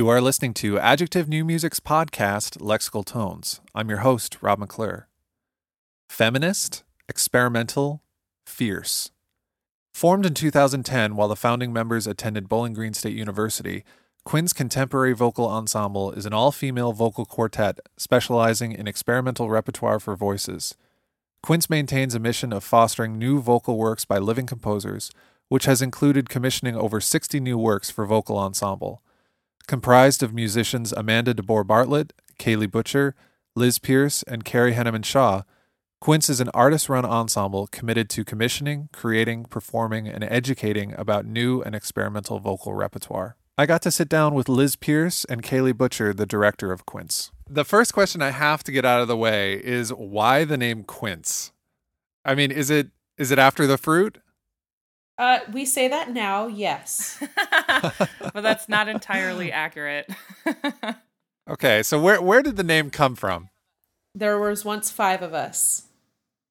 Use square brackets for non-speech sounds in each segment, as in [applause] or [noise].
You are listening to Adjective New Music's podcast, Lexical Tones. I'm your host, Rob McClure. Feminist, experimental, fierce. Formed in 2010 while the founding members attended Bowling Green State University, Quince Contemporary Vocal Ensemble is an all female vocal quartet specializing in experimental repertoire for voices. Quince maintains a mission of fostering new vocal works by living composers, which has included commissioning over 60 new works for vocal ensemble. Comprised of musicians Amanda DeBoer Bartlett, Kaylee Butcher, Liz Pierce, and Carrie Henneman Shaw, Quince is an artist run ensemble committed to commissioning, creating, performing, and educating about new and experimental vocal repertoire. I got to sit down with Liz Pierce and Kaylee Butcher, the director of Quince. The first question I have to get out of the way is why the name Quince? I mean, is it is it after the fruit? Uh, we say that now, yes. [laughs] but that's not entirely accurate. [laughs] okay, so where where did the name come from? There was once five of us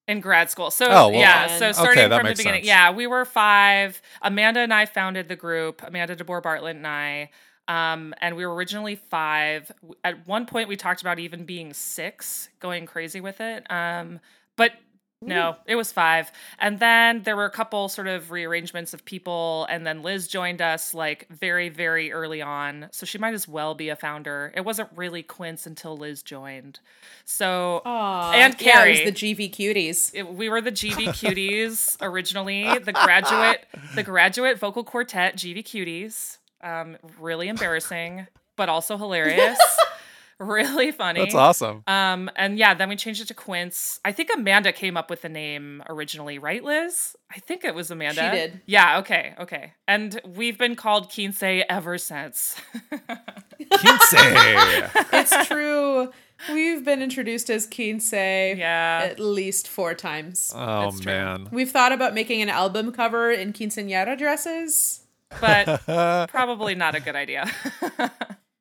in grad school. So oh, well, yeah, so starting okay, from the beginning, sense. yeah, we were five. Amanda and I founded the group. Amanda DeBoer Bartlett and I. Um, and we were originally five. At one point, we talked about even being six, going crazy with it. Um, but no, it was five. And then there were a couple sort of rearrangements of people. And then Liz joined us like very, very early on. So she might as well be a founder. It wasn't really Quince until Liz joined. So, Aww. and Carrie. Yeah, the GV Cuties. It, we were the GV [laughs] Cuties originally, the graduate, the graduate vocal quartet GV Cuties. Um, really embarrassing, but also hilarious. [laughs] [laughs] really funny. That's awesome. Um, and yeah, then we changed it to Quince. I think Amanda came up with the name originally, right, Liz? I think it was Amanda. She did. Yeah. Okay. Okay. And we've been called Quince ever since. [laughs] Quince. it's true. We've been introduced as Quince yeah. at least four times. Oh man. We've thought about making an album cover in quinceanera dresses. But [laughs] probably not a good idea.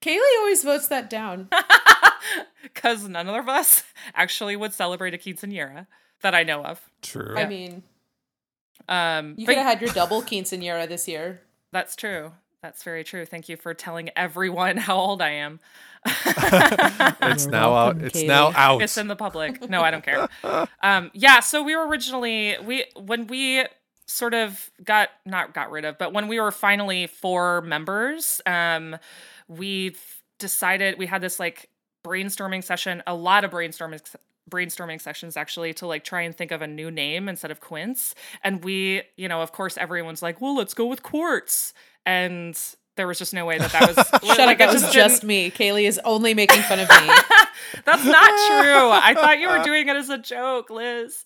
Kaylee always votes that down. [laughs] Because none of us actually would celebrate a quinceanera that I know of. True. I mean, um, you could have had your double quinceanera this year. That's true. That's very true. Thank you for telling everyone how old I am. [laughs] it's You're now welcome, out. It's Kaylee. now out. It's in the public. No, I don't care. Um, yeah. So we were originally we when we sort of got not got rid of, but when we were finally four members, um, we decided we had this like brainstorming session, a lot of brainstorming brainstorming sessions actually to like try and think of a new name instead of Quince. And we, you know, of course, everyone's like, well, let's go with Quartz. And there was just no way that that was [laughs] Shut like, up, it that was didn't- just me. Kaylee is only making fun of me. [laughs] That's not true. I thought you were [laughs] doing it as a joke, Liz.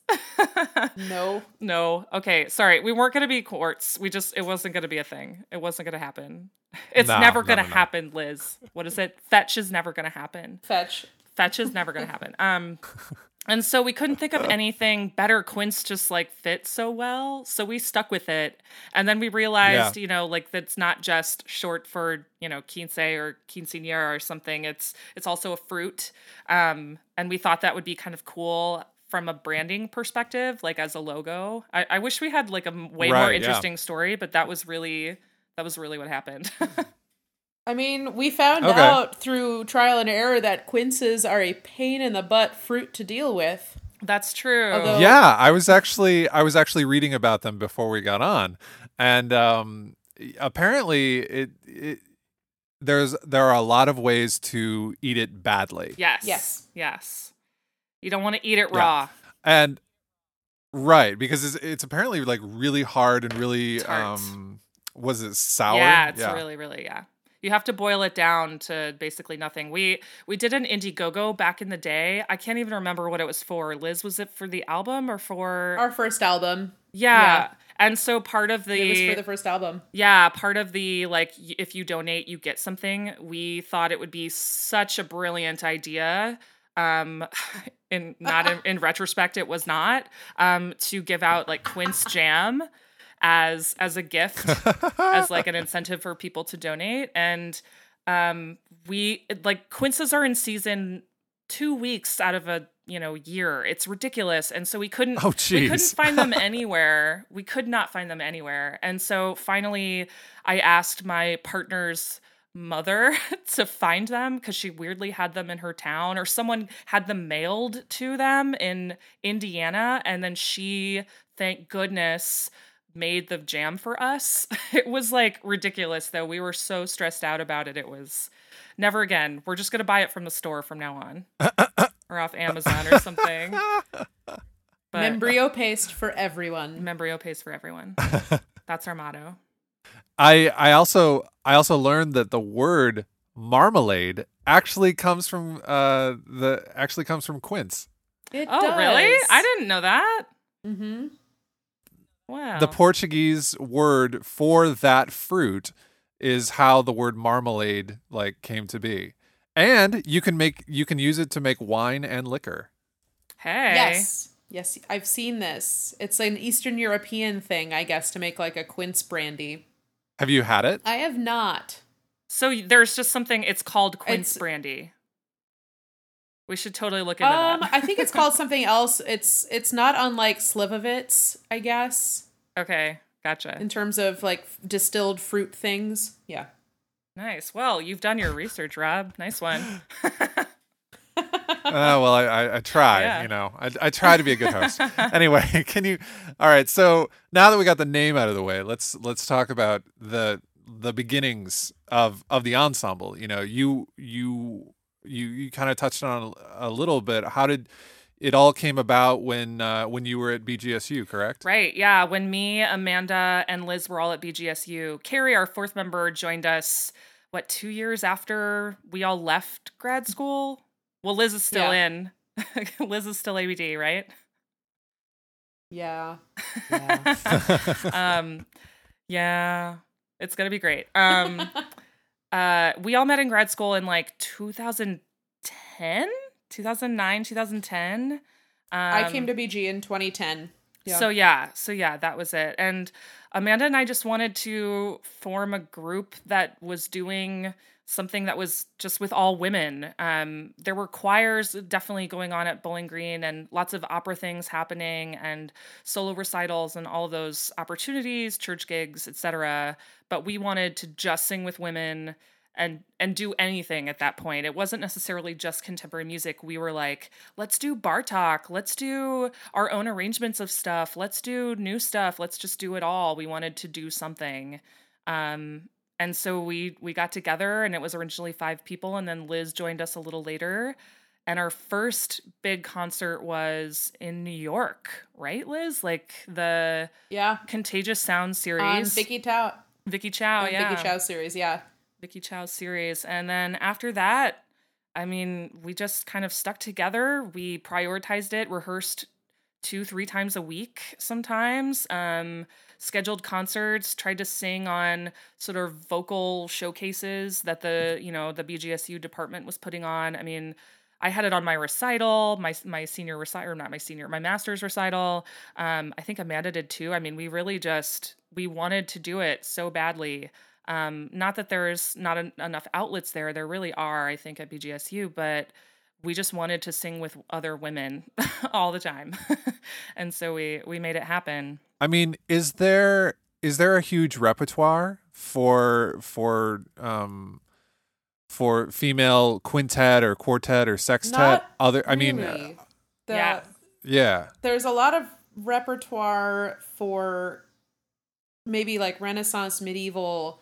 no. no. Okay, sorry. We weren't going to be quartz. We just it wasn't going to be a thing. It wasn't going to happen. It's No, never going to no, no. happen, Liz. What is it? Fetch is never going to happen. Fetch. Fetch is never going to happen. Um and so we couldn't think of anything better. Quince just like fit so well. So we stuck with it. And then we realized, you know, like that's not just short for, you know, quince or quinceanera or something. It's it's also a fruit. Um, and we thought that would be kind of cool from a branding perspective, like as a logo. I, I wish we had like a way more Right, yeah. interesting story, but that was really that was really what happened. [laughs] I mean, we found Okay. out through trial and error that quinces are a pain in the butt fruit to deal with. That's true. Although- yeah, I was actually I was actually reading about them before we got on, and um, apparently it, it there's there are a lot of ways to eat it badly. yes. Yes. Yes. You don't want to eat it Yeah. raw. and right because it's, it's apparently like really hard and really Tart. um was it sour Yeah, it's really, really, yeah. You have to boil it down to basically nothing. We we did an Indiegogo back in the day. I can't even remember what it was for. Liz, was it for the album or for Our first album. yeah. yeah. And so part of the It was for the first album. yeah, part of the like if you donate, you get something. We thought it would be such a brilliant idea. Um [sighs] in not in, [laughs] in retrospect it was not um to give out like quince jam as as a gift [laughs] as like an incentive for people to donate. And um we like quinces are in season 2 weeks out of a you know year. It's ridiculous. And so we couldn't Oh, we couldn't find them [laughs] anywhere. We could not find them anywhere. And so finally i asked my partners mother [laughs] to find them because she weirdly had them in her town or someone had them mailed to them in Indiana. And then she thank goodness made the jam for us. [laughs] It was like ridiculous though. We were so stressed out about it. It was never again. We're just going to buy it from the store from now on. [laughs] or off Amazon or something. [laughs] But Membrillo paste for everyone. Membrillo paste for everyone. That's our motto. I I also I also learned that the word marmalade actually comes from uh the actually comes from quince. It oh, does. really? I didn't know that. Mm-hmm. Wow. The Portuguese word for that fruit is how the word marmalade like came to be. And you can make you can use it to make wine and liquor. Hey. Yes. Yes, I've seen this. It's an Eastern European thing, I guess, to make like a quince brandy. Have you had it? I have not. So there's just something. It's called quince It's- brandy. We should totally look into Um, that. I think it's called [laughs] something else. It's it's not unlike Slivovitz, I guess, okay, gotcha. in terms of like distilled fruit things. Yeah. Nice. Well, you've done your research, Rob. Nice one. Uh, well, I, I, I try, Yeah. you know, I, I try to be a good host. [laughs] anyway, [laughs] can you? All right. So now that we got the name out of the way, let's let's talk about the the beginnings of of the ensemble. You know, you you you you kind of touched on a, a little bit. How did it all came about when uh, when you were at BGSU? Correct. Right. Yeah. When me, Amanda, and Liz were all at BGSU, Carrie, our fourth member, joined us, what, two years after we all left grad school? Well, Liz is still in. [laughs] Liz is still ABD, right? Yeah. [laughs] Yeah. um, yeah, it's gonna be great. Um, [laughs] uh, we all met in grad school in like 2010, 2009, 2010. Um, I came to BG in 2010. Yeah. So yeah, so yeah, that was it. And Amanda and I just wanted to form a group that was doing something that was just with all women. Um, there were choirs definitely going on at Bowling Green and lots of opera things happening and solo recitals and all those opportunities, church gigs, etc. But we wanted to just sing with women and and do anything at that point. It wasn't necessarily just contemporary music. We were like, let's do Bartok, let's do our own arrangements of stuff, let's do new stuff, let's just do it all. We wanted to do something. Um and so we we got together and it was originally 5 people and then Liz joined us a little later. And our first big concert was in New York, right, Liz? Like the yeah. Contagious Sound series. On Vicky Chow. Vicky Chow, on yeah. Vicky Chow series. Yeah. Vicky chow series. And then after that, I mean, we just kind of stuck together. We prioritized it, rehearsed two, three times a week sometimes, um, scheduled concerts, tried to sing on sort of vocal showcases that the, you know, the BGSU department was putting on. I mean, I had it on my recital, my my senior recital, not my senior, my master's recital. Um, I think Amanda did too. I mean, we really just we wanted to do it so badly. Um, not that there's not en- enough outlets there. There really are, I think, at BGSU, but we just wanted to sing with other women [laughs] all the time, [laughs] and so we we made it happen. I mean, is there is there a huge repertoire for for um for female quintet or quartet or sextet? Not Other, I mean, uh, Really. The- yeah. yeah. There's a lot of repertoire for maybe like Renaissance, medieval.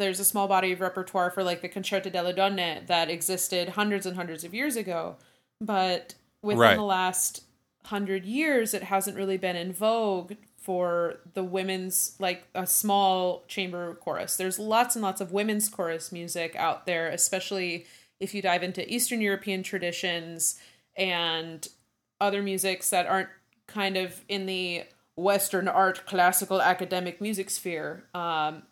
There's a small body of repertoire for like the Concerto delle Donne that existed hundreds and hundreds of years ago. But within Right. the last hundred years, it hasn't really been in vogue for the women's, like a small chamber chorus. There's lots and lots of women's chorus music out there, especially if you dive into Eastern European traditions and other musics that aren't kind of in the Western art, classical, academic music sphere. Um,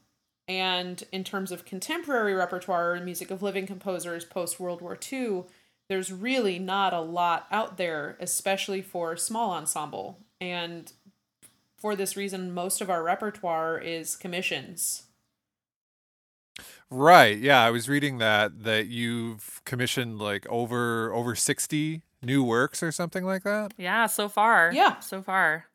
and in terms of contemporary repertoire and music of living composers post World War II, there's really not a lot out there, especially for small ensemble. And for this reason, most of our repertoire is commissions. Right. Yeah, I was reading that that you've commissioned like over over 60 new works or something like that. Yeah, so far. Yeah. So far.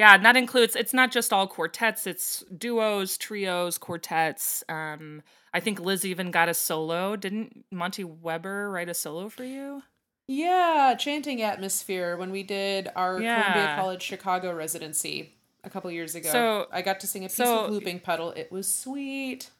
Yeah, and that includes it's not just all quartets, it's duos, trios, quartets. Um I think Liz even got a solo. Didn't Monty Weber write a solo for you? Yeah, chanting atmosphere when we did our Yeah. Columbia College Chicago residency a couple years ago. So- I got to sing a piece so- with looping Puddle. It was sweet.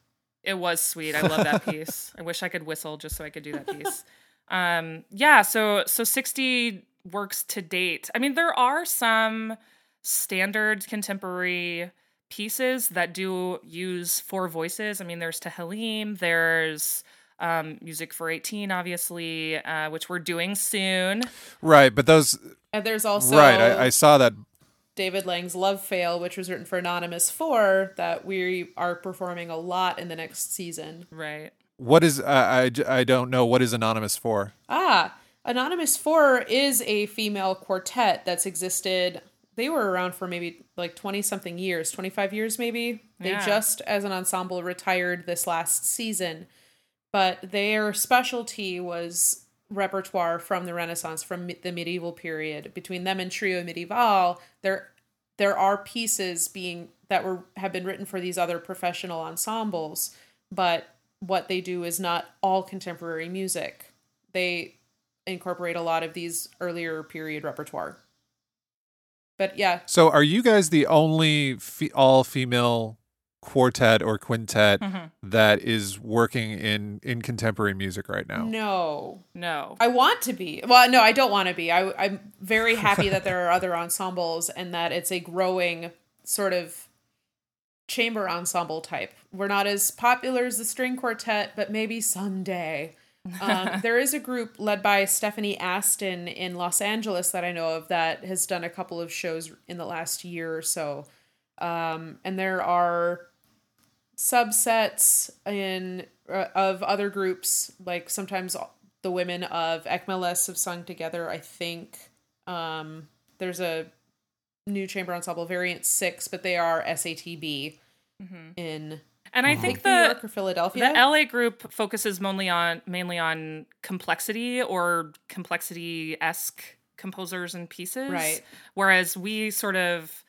It was sweet. I love that [laughs] piece. I wish I could whistle just so I could do that piece. Um, yeah, so so 60 works to date. I mean, there are some standard contemporary pieces that do use four voices. I mean, there's Tehillim, there's um, Music for 18, obviously, uh, which we're doing soon. Right, but those And there's also right. I, I saw that. David Lang's Love Fail, which was written for Anonymous 4, that we are performing a lot in the next season. Right. What is I I don't know what is Anonymous 4. Ah, Anonymous 4 is a female quartet that's existed. They were around for maybe like 20 something years, 25 years maybe. They Yeah. just, as an ensemble, retired this last season. But their specialty was repertoire from the Renaissance, from the medieval period. Between them and Trio Medieval, there there are pieces being that were have been written for these other professional ensembles, but what they do is not all contemporary music. They incorporate a lot of these earlier period repertoire. But yeah, So, are you guys the only fe- all female quartet or quintet Mhm. that is working in in contemporary music right now? no. No. I want to be. Well, no, I don't want to be. I, I'm very happy that there are other ensembles and that it's a growing sort of chamber ensemble type. We're not as popular as the string quartet, but maybe someday. Um, [laughs] there is a group led by Stephanie Aston in Los Angeles that I know of that has done a couple of shows in the last year or so. Um, and there are subsets in uh, of other groups like sometimes the women of ekmeles have sung together i think um there's a new chamber ensemble variant 6 but they are satb in And I think think New the York or Philadelphia. The LA group focuses mainly on mainly on complexity or complexity esque composers and pieces. Right. Whereas we sort of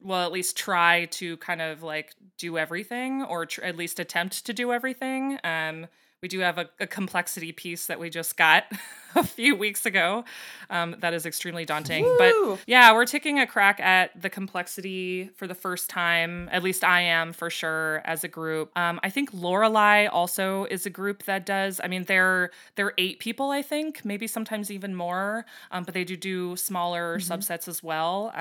well at least try to kind of like do everything or tr- at least attempt to do everything. Um we do have a, a complexity piece that we just got [laughs] a few weeks ago. Um, that is extremely daunting. Woo! But yeah, we're taking a crack at the complexity for the first time. At least I am for sure as a group. Um, I think Lorelei also is a group that does. I mean, they're they're eight people, I think, maybe sometimes even more. Um, but they do do smaller subsets as well.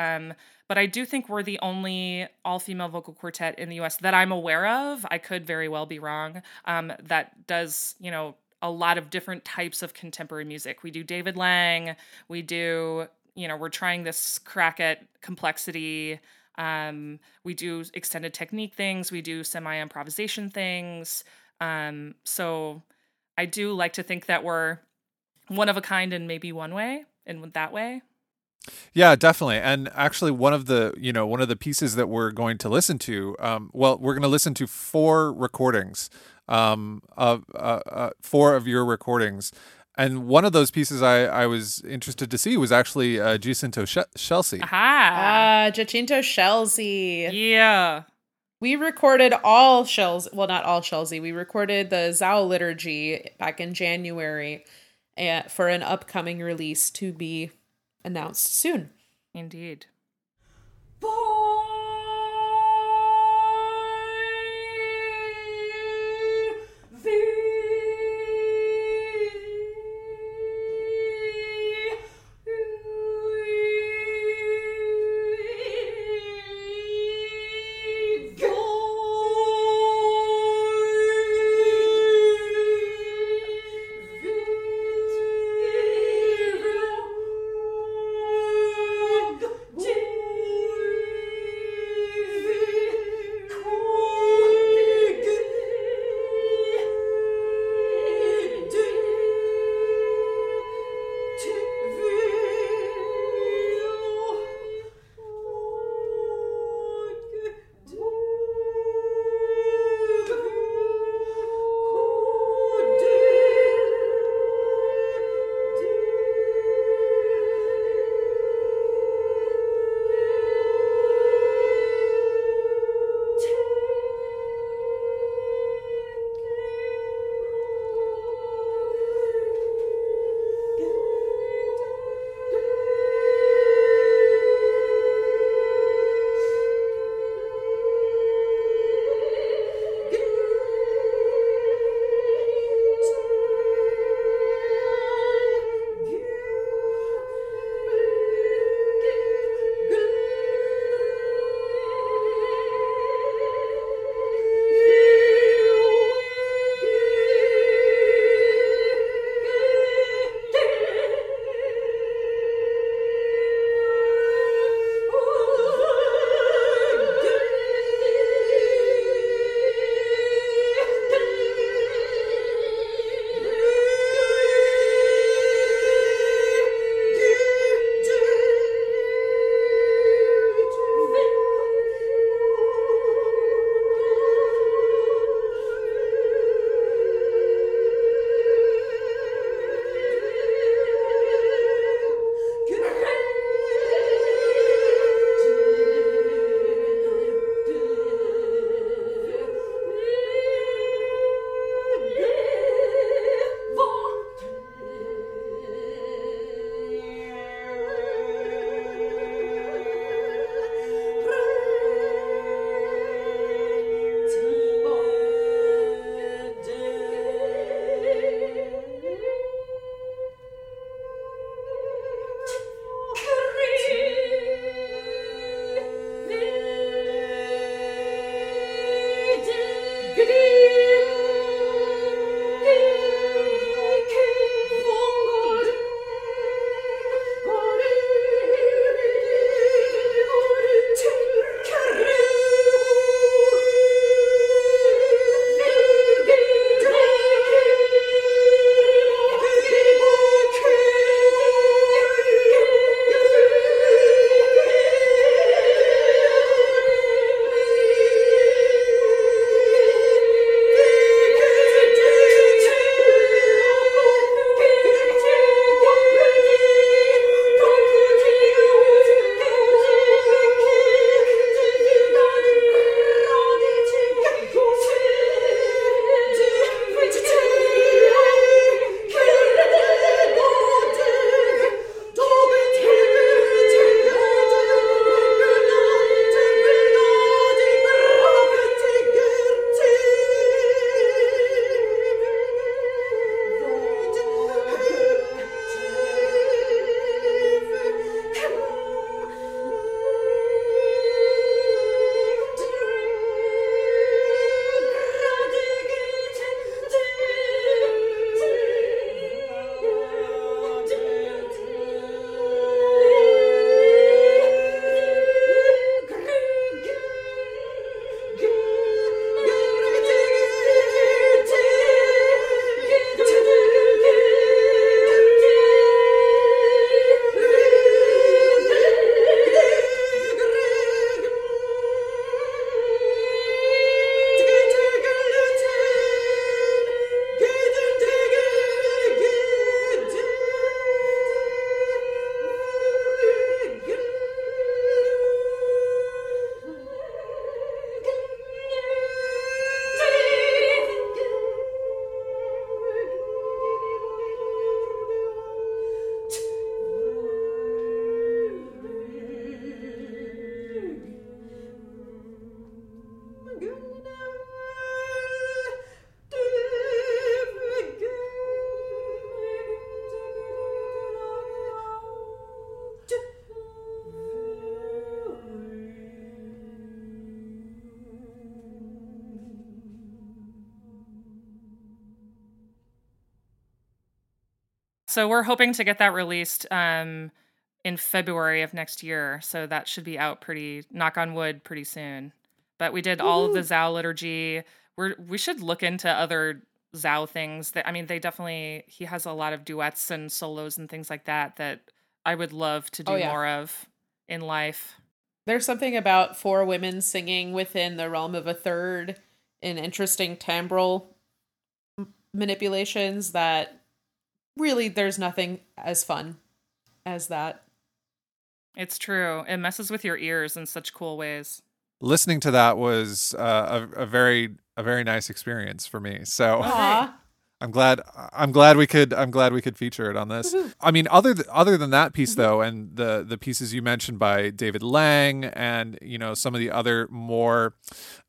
But I do think we're the only all female vocal quartet in the US that I'm aware of. I could very well be wrong. Um, that does, you know, a lot of different types of contemporary music. We do David Lang, we do, you know, we're trying this crack at complexity. Um, we do extended technique things, we do semi improvisation things. Um, so I do like to think that we're one of a kind in maybe one way, in that way. Yeah, definitely. And actually, one of the you know one of the pieces that we're going to listen to, um, well, we're going to listen to four recordings, um, of uh, uh, four of your recordings, and one of those pieces I I was interested to see was actually uh, Giacinto Sh- Scelsi. Aha! Ah, Giacinto Scelsi. yeah. We recorded all shells. Well, not all Shelzy. We recorded the Sauh liturgy back in January, uh, for an upcoming release to be announced soon. Indeed. Thank So we're hoping to get that released um, in February of next year. So that should be out pretty, knock on wood, pretty soon. But we did all of the Sauh liturgy. We're we should look into other Zao things. That I mean, they definitely he has a lot of duets and solos and things like that that I would love to do Oh, yeah. more of in life. There's something about four women singing within the realm of a third in interesting timbral manipulations that really there's nothing as fun as that. It's true. It messes with your ears in such cool ways. Listening to that was uh, a, a very a very nice experience for me. So Aw. I'm glad I'm glad we could I'm glad we could feature it on this. I mean other th- other than that piece though and the the pieces you mentioned by David Lang and you know some of the other more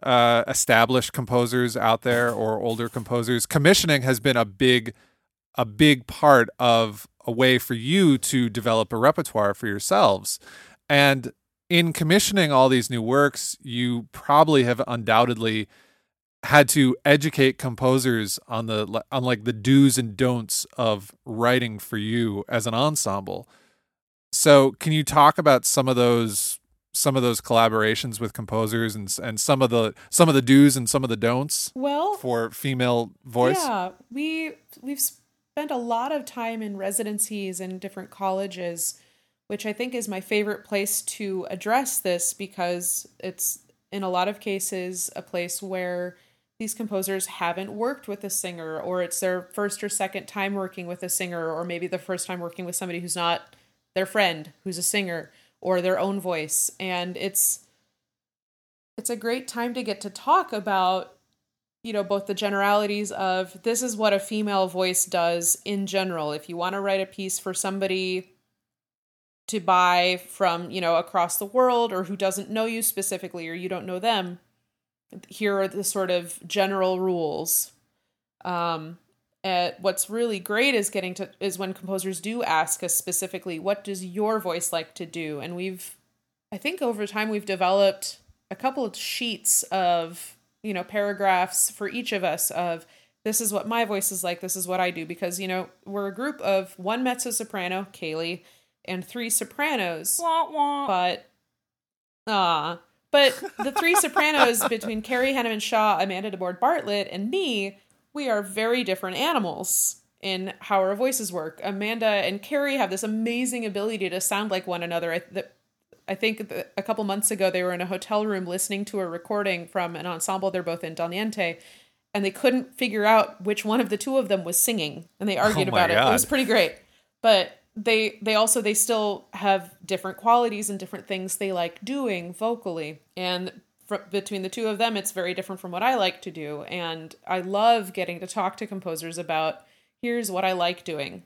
uh, established composers out there or older composers commissioning has been a big a big part of a way for you to develop a repertoire for yourselves and in commissioning all these new works you probably have undoubtedly had to educate composers on the on like the do's and don'ts of writing for you as an ensemble. So, can you talk about some of those some of those collaborations with composers and and some of the some of the do's and some of the don'ts Well, for female voice? Yeah, we we've spent a lot of time in residencies in different colleges, which I think is my favorite place to address this because it's in a lot of cases a place where these composers haven't worked with a singer or it's their first or second time working with a singer or maybe the first time working with somebody who's not their friend who's a singer or their own voice. And it's it's a great time to get to talk about you know both the generalities of this is what a female voice does in general. If you want to write a piece for somebody to buy from you know across the world or who doesn't know you specifically or you don't know them here are the sort of general rules. Um and what's really great is getting to is when composers do ask us specifically what does your voice like to do? And we've i think over time we've developed a couple of sheets of you know paragraphs for each of us of this is what my voice is like this is what i do because you know we're a group of one mezzo soprano kaylee and three sopranos. Wah, wah. but ah but the three [laughs] sopranos between carrie henneman shaw amanda deboer bartlett and me we are very different animals in how our voices work. Amanda and carrie have this amazing ability to sound like one another. That I think a couple months ago they were in a hotel room listening to a recording from an ensemble they're both in Dal Niente and they couldn't figure out which one of the two of them was singing and they argued Oh about it. It was pretty great. But they they also they still have different qualities and different things they like doing vocally and fr- between the two of them it's very different from what I like to do and I love getting to talk to composers about here's what I like doing.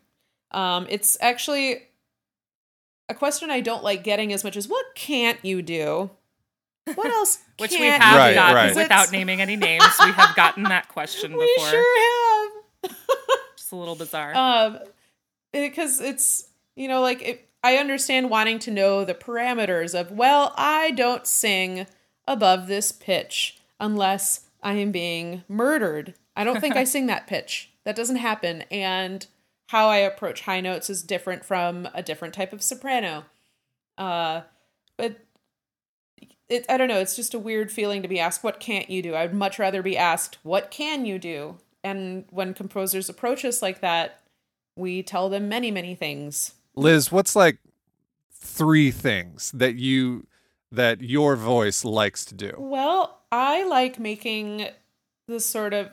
Um, it's actually a question I don't like getting as much as what can't you do? What [laughs] else? Which we can't have Right, gotten right. Without naming any names. We have gotten that [laughs] question before. We sure have. [laughs] Just a little bizarre. um, because it's you know like it, I understand wanting to know the parameters of well, I don't sing above this pitch unless I am being murdered. I don't think I sing that pitch. That doesn't happen, and how I approach high notes is different from a different type of soprano. Uh, but it, I don't know. It's just a weird feeling to be asked, "What can't you do?" I'd much rather be asked, "What can you do?" And when composers approach us like that, we tell them many, many things. Liz, what's like three things that you that your voice likes to do? Well, I like making the sort of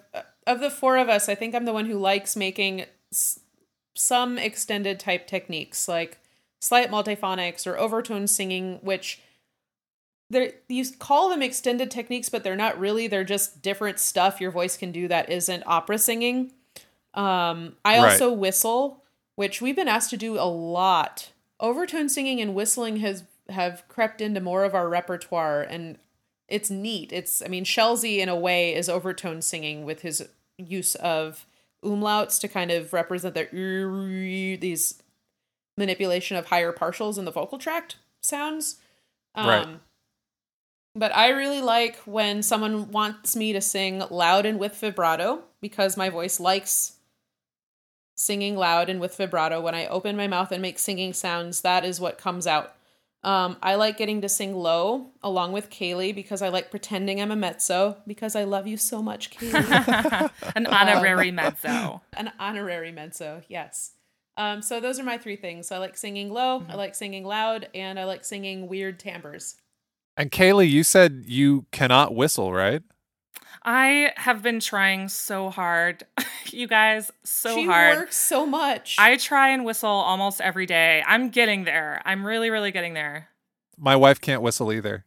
of the four of us. I think I'm the one who likes making s- some extended type techniques like slight multiphonics or overtone singing, which they you call them extended techniques, but they're not really. They're just different stuff your voice can do that isn't opera singing. Um, I Right. also whistle, which we've been asked to do a lot. Overtone singing and whistling has have crept into more of our repertoire, and it's neat. It's I mean, Scelsi in a way is overtone singing with his use of umlauts to kind of represent the these manipulation of higher partials in the vocal tract sounds. Um, Right. But I really like when someone wants me to sing loud and with vibrato because my voice likes singing loud and with vibrato. When I open my mouth and make singing sounds, that is what comes out. Um, I like getting to sing low along with Kaylee because I like pretending I'm a mezzo because I love you so much, Kaylee. [laughs] An honorary mezzo. [laughs] An honorary mezzo, yes. Um, so those are my three things. So I like singing low, I like singing loud, and I like singing weird timbres. And Kaylee, you said you cannot whistle, right? I have been trying so hard, [laughs] you guys, so she hard. She works so much. I try and whistle almost every day. I'm getting there. I'm really, really getting there. My wife can't whistle either.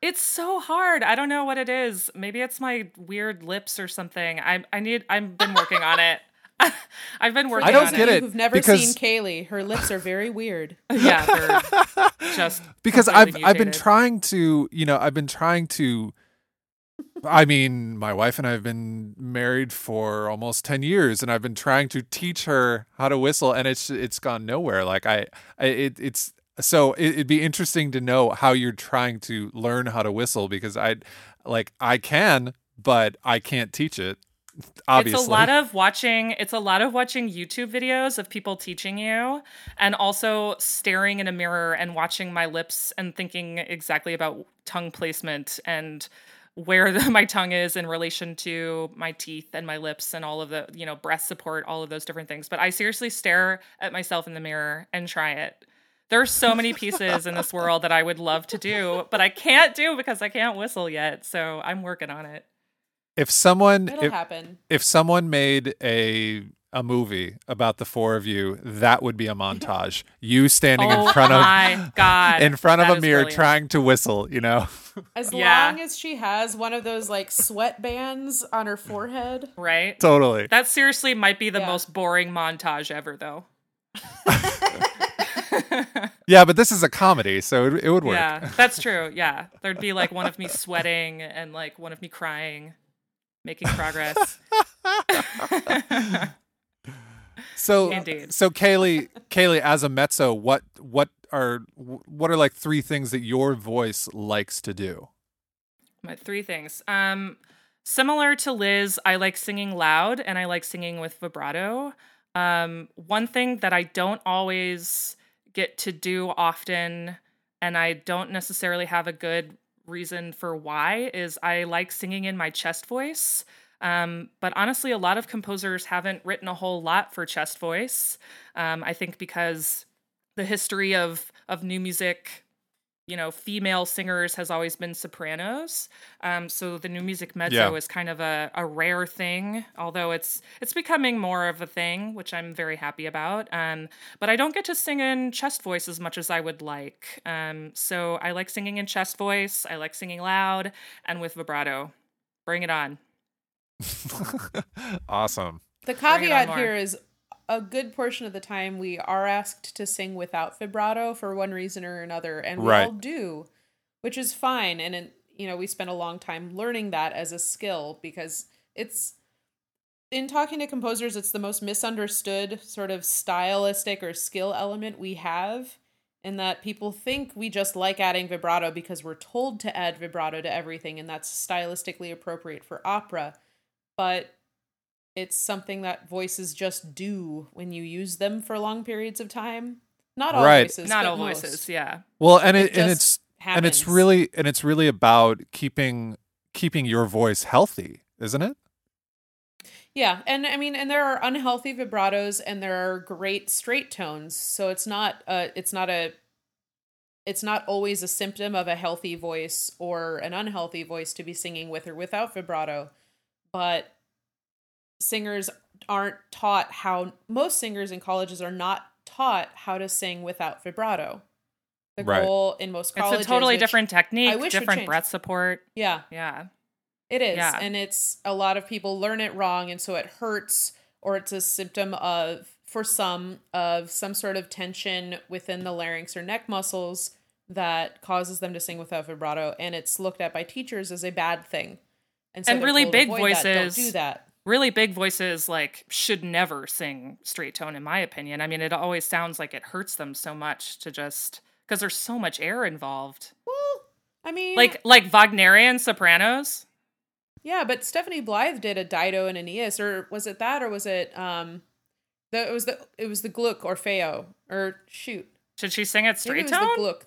It's so hard. I don't know what it is. Maybe it's my weird lips or something. I I need. I've been working on it. [laughs] I've been working. I don't on get it. it Who've never because- seen Kaylee? Her lips are very weird. [laughs] Yeah, they're just because I've I've been trying to, you know, I've been trying to I mean, my wife and I have been married for almost 10 years and I've been trying to teach her how to whistle and it's it's gone nowhere. Like I, I it, it's so it, it'd be interesting to know how you're trying to learn how to whistle because I like I can, but I can't teach it. Obviously. It's a lot of watching. It's a lot of watching YouTube videos of people teaching you, and also staring in a mirror and watching my lips and thinking exactly about tongue placement and where the, [laughs] my tongue is in relation to my teeth and my lips and all of the you know breath support, all of those different things. But I seriously stare at myself in the mirror and try it. There are so many pieces in this world that I would love to do, but I can't do because I can't whistle yet. So I'm working on it. if someone It'll if, happen. if someone made a a movie about the four of you, that would be a montage. You standing oh in front of my god! in front of a mirror brilliant. trying to whistle, you know. [laughs] As Yeah. long as she has one of those like sweat bands on her forehead. right? totally. That seriously might be the Yeah. most boring montage ever, though. [laughs] Yeah, but this is a comedy, so it, it would work. Yeah, that's true. Yeah, there'd be like one of me sweating and like one of me crying, making progress. [laughs] So [laughs] Indeed. so Kaylee, Kaylee as a mezzo, what what are what are like three things that your voice likes to do? My three things. Um, similar to Liz, I like singing loud and I like singing with vibrato. Um, one thing that I don't always get to do often, and I don't necessarily have a good reason for why, is I like singing in my chest voice. Um, but honestly, a lot of composers haven't written a whole lot for chest voice. Um, I think because the history of of new music you know, female singers has always been sopranos. Um, so the new music mezzo Yeah. is kind of a, a rare thing, although it's it's becoming more of a thing, which I'm very happy about. Um, but I don't get to sing in chest voice as much as I would like. Um, so I like singing in chest voice. I like singing loud and with vibrato. Bring it on. [laughs] awesome. The Bring it on caveat here is a good portion of the time we are asked to sing without vibrato for one reason or another, and we Right. all do, which is fine. And it, you know, we spent a long time learning that as a skill because it's in talking to composers, it's the most misunderstood sort of stylistic or skill element we have. In that people think we just like adding vibrato because we're told to add vibrato to everything, and that's stylistically appropriate for opera. But it's something that voices just do when you use them for long periods of time. Not all Right. voices, Not all most. voices, yeah. Well, and it, It and just it's and it's really and it's really about keeping keeping your voice healthy, isn't it? Yeah, and I mean, and there are unhealthy vibratos, and there are great straight tones. So it's not a, it's not a, it's not always a symptom of a healthy voice or an unhealthy voice to be singing with or without vibrato. But singers aren't taught how most singers in colleges are not taught how to sing without vibrato. The Right. goal in most colleges, It's a totally different technique, wish different breath support. Yeah, Yeah. it is. Yeah. And it's a lot of people learn it wrong and so it hurts or it's a symptom of for some of some sort of tension within the larynx or neck muscles that causes them to sing without vibrato and it's looked at by teachers as a bad thing. And so And really big "Avoid that, voices- Don't do that. really big voices like should never sing straight tone in my opinion i mean it always sounds like it hurts them so much to just because there's so much air involved Well, I mean like like wagnerian sopranos Yeah, but Stephanie Blythe did a Dido and Aeneas, or was it that, or was it um, The, it was the it was the Gluck Orfeo or shoot. Should she sing it straight it was tone? the Gluck.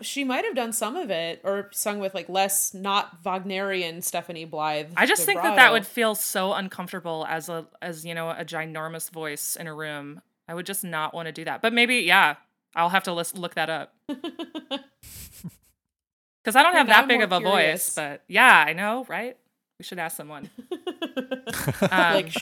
She might have done some of it or sung with like less not Wagnerian Stephanie Blythe. I just think that that would feel so uncomfortable as a as you know a ginormous voice in a room. I would just not want to do that. But maybe yeah, I'll have to list, look that up [laughs] because I don't have that I'm big of a curious. voice. But yeah, I know, right? We should ask someone. [laughs] [laughs] Um, like sh-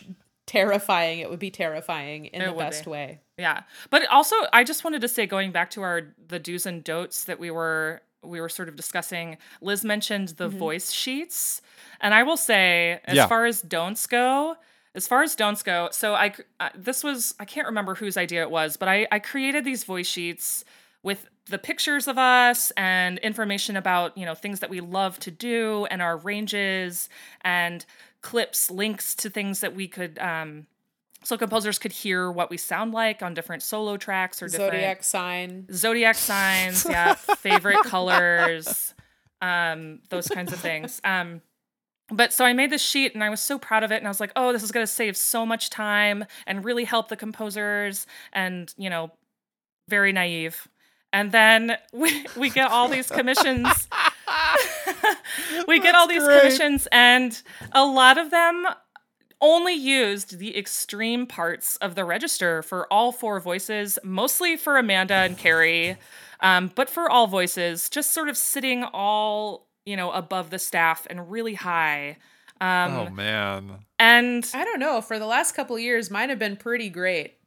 terrifying. It would be terrifying in It the best be. way. Yeah. But also I just wanted to say going back to our the do's and don'ts that we were we were sort of discussing, Liz mentioned the voice sheets. And I will say as Yeah. far as don'ts go, as far as don'ts go, so I uh, this was I can't remember whose idea it was, but I I created these voice sheets with the pictures of us and information about, you know, things that we love to do and our ranges and clips, links to things that we could um so composers could hear what we sound like on different solo tracks or different Zodiac sign. zodiac signs, yeah, [laughs] favorite colors, um, those kinds of things. Um, but so I made this sheet and I was so proud of it, and I was like, oh, this is going to save so much time and really help the composers, and you know, very naive. And then [laughs] we we get all these commissions. [laughs] [laughs] we get all these great. commissions, and a lot of them only used the extreme parts of the register for all four voices, mostly for Amanda and Carrie, um, but for all voices, just sort of sitting all you know above the staff and really high. Um, oh man. And I don't know. For the last couple of years, mine have been pretty great.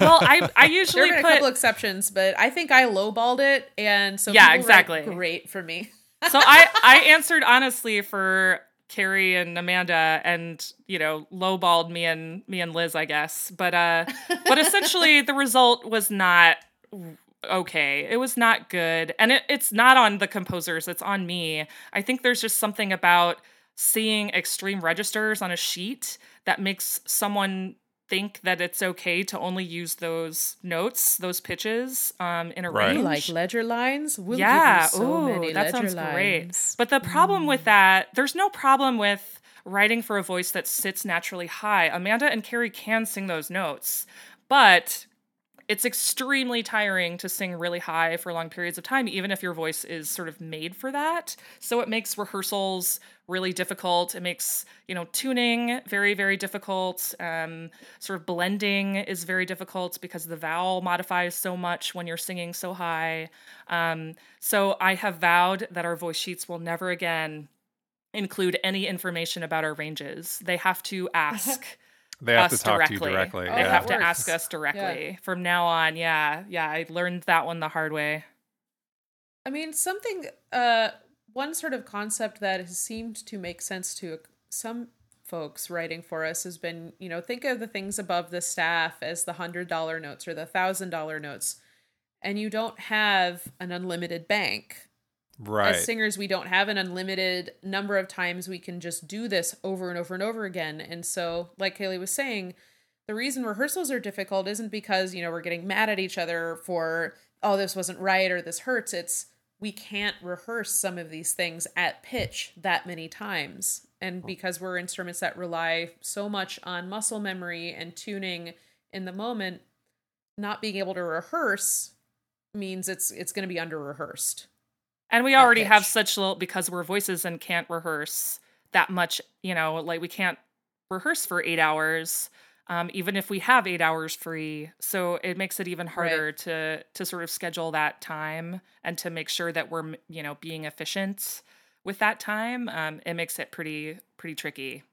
well, I [laughs] I usually There usually have been put a couple exceptions, but I think I lowballed it, and so Yeah, exactly. great for me. So I I answered honestly for Carrie and Amanda and you know lowballed me and me and Liz I guess. But uh but essentially the result was not okay. It was not good. And it, it's not on the composers. It's on me. I think there's just something about seeing extreme registers on a sheet that makes someone think that it's okay to only use those notes those pitches um in a Right. Range like ledger lines? We'll yeah, give you so ooh, many that ledger sounds great. But the problem with that, there's no problem with writing for a voice that sits naturally high. Amanda and Carrie can sing those notes, but it's extremely tiring to sing really high for long periods of time, even if your voice is sort of made for that. So it makes rehearsals really difficult. It makes, you know, tuning very, very difficult. Um, sort of blending is very difficult because the vowel modifies so much when you're singing so high. Um, so I have vowed that our voice sheets will never again include any information about our ranges. They have to [laughs] ask They have us to talk directly. to you directly. Oh, They yeah. have to ask us directly from now on. Yeah, yeah. I learned that one the hard way. I mean, something, uh, one sort of concept that has seemed to make sense to some folks writing for us has been, you know, think of the things above the staff as the hundred dollar notes or the thousand dollar notes, and you don't have an unlimited bank. Right. As singers, we don't have an unlimited number of times we can just do this over and over and over again. And so, like Kaylee was saying, the reason rehearsals are difficult isn't because, you know, we're getting mad at each other for, oh, this wasn't right or this hurts. It's we can't rehearse some of these things at pitch that many times. And because we're instruments that rely so much on muscle memory and tuning in the moment, not being able to rehearse means it's it's going to be under rehearsed. And we already have such little because we're voices and can't rehearse that much. You know, like we can't rehearse for eight hours, um, even if we have eight hours free. So it makes it even harder to to sort of schedule that time and to make sure that we're you know being efficient with that time. Um, it makes it pretty pretty tricky.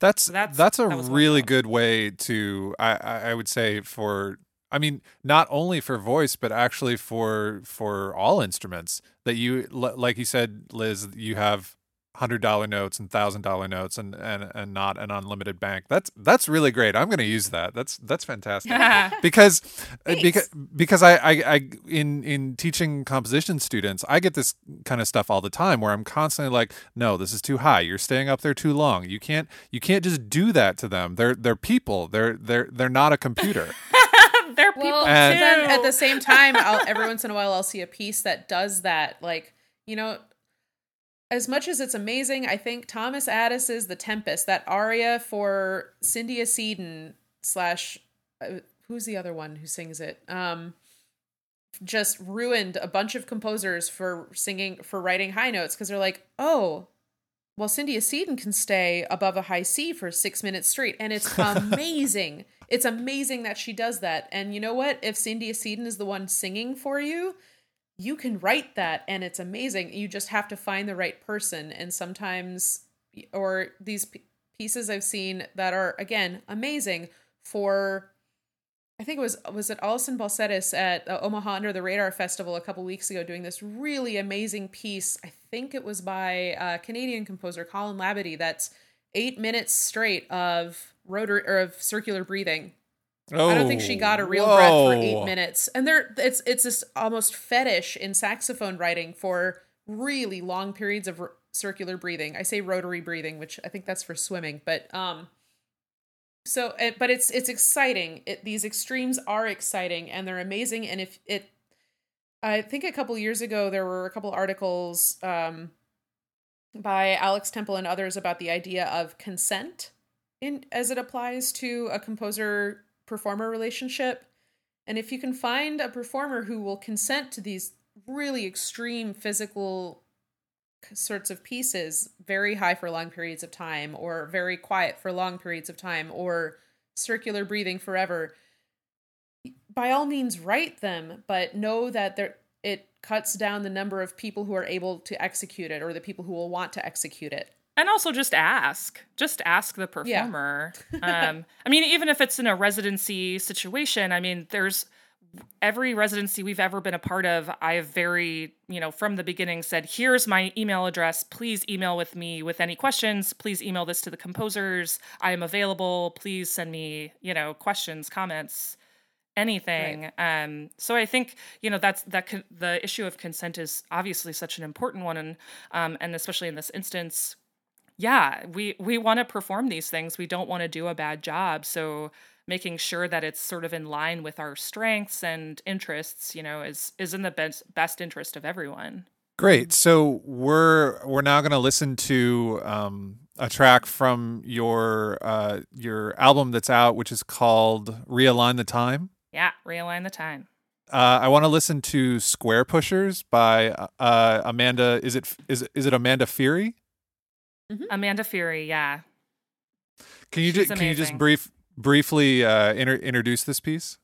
That's So that's- that's a that really good way to I I would say for I mean not only for voice but actually for for all instruments that you like you said Liz you have hundred dollar notes and thousand dollar notes and, and and not an unlimited bank. That's that's really great. I'm going to use that. That's that's fantastic. [laughs] Because uh, because because I, I I in in teaching composition students I get this kind of stuff all the time where I'm constantly like no this is too high. You're staying up there too long. You can't you can't just do that to them. They're they're people. They're they're they're not a computer [laughs] They're people Well, And- too. then at the same time, I'll, [laughs] every once in a while, I'll see a piece that does that. Like, you know, as much as it's amazing, I think Thomas Adès's The Tempest, that aria for Cyndia Sieden, slash uh, who's the other one who sings it? Um, just ruined a bunch of composers for singing for writing high notes because they're like, oh, well, Cyndia Sieden can stay above a high C for six minutes straight, and it's [laughs] amazing. It's amazing that she does that. And you know what? If Cyndia Sieden is the one singing for you, you can write that, and it's amazing. You just have to find the right person, and sometimes, or these pieces I've seen that are again amazing for I think it was was it Alison Balcetis at uh, Omaha Under the Radar Festival a couple weeks ago doing this really amazing piece. I think it was by a Canadian composer Colin Labadie. That's eight minutes straight of rotor or of circular breathing. Oh, I don't think she got a real whoa. breath for eight minutes. And there, it's it's this almost fetish in saxophone writing for really long periods of r- circular breathing. I say rotary breathing, which I think that's for swimming, but um so it, but it's it's exciting it, these extremes are exciting and they're amazing and if it i think a couple years ago there were a couple articles um, by alex temple and others about the idea of consent in as it applies to a composer performer relationship. And if you can find a performer who will consent to these really extreme physical sorts of pieces very high for long periods of time or very quiet for long periods of time or circular breathing forever by all means write them but know that there it cuts down the number of people who are able to execute it or the people who will want to execute it and also just ask just ask the performer yeah. [laughs] um i mean even if it's in a residency situation i mean there's every residency we've ever been a part of, I have very, you know, from the beginning said, here's my email address. Please email with me with any questions. Please email this to the composers. I am available. Please send me, you know, questions, comments, anything. Right. Um, so I think, you know, that's that con- the issue of consent is obviously such an important one. And, um, and especially in this instance, yeah, we, we want to perform these things. We don't want to do a bad job. So, making sure that it's sort of in line with our strengths and interests, you know, is is in the best best interest of everyone. Great. So we're we're now going to listen to um, a track from your uh, your album that's out, which is called "Realign the Time." Yeah, realign the time. Uh, I want to listen to "Square Pushers" by uh, Amanda. Is it is is it Amanda Feery? Mm-hmm. Amanda Feery, yeah. Can you just can you just brief briefly uh, inter- introduce this piece?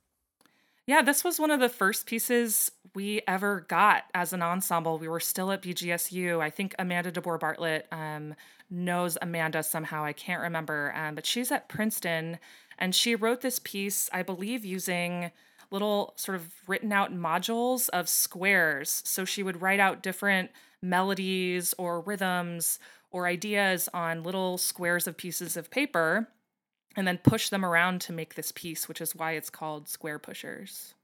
Yeah, this was one of the first pieces we ever got as an ensemble. We were still at BGSU. I think Amanda DeBoer Bartlett um, knows Amanda somehow. I can't remember, um, but she's at Princeton, and she wrote this piece, I believe, using little sort of written out modules of squares. So she would write out different melodies or rhythms or ideas on little squares of pieces of paper and then push them around to make this piece, which is why it's called Square Pushers.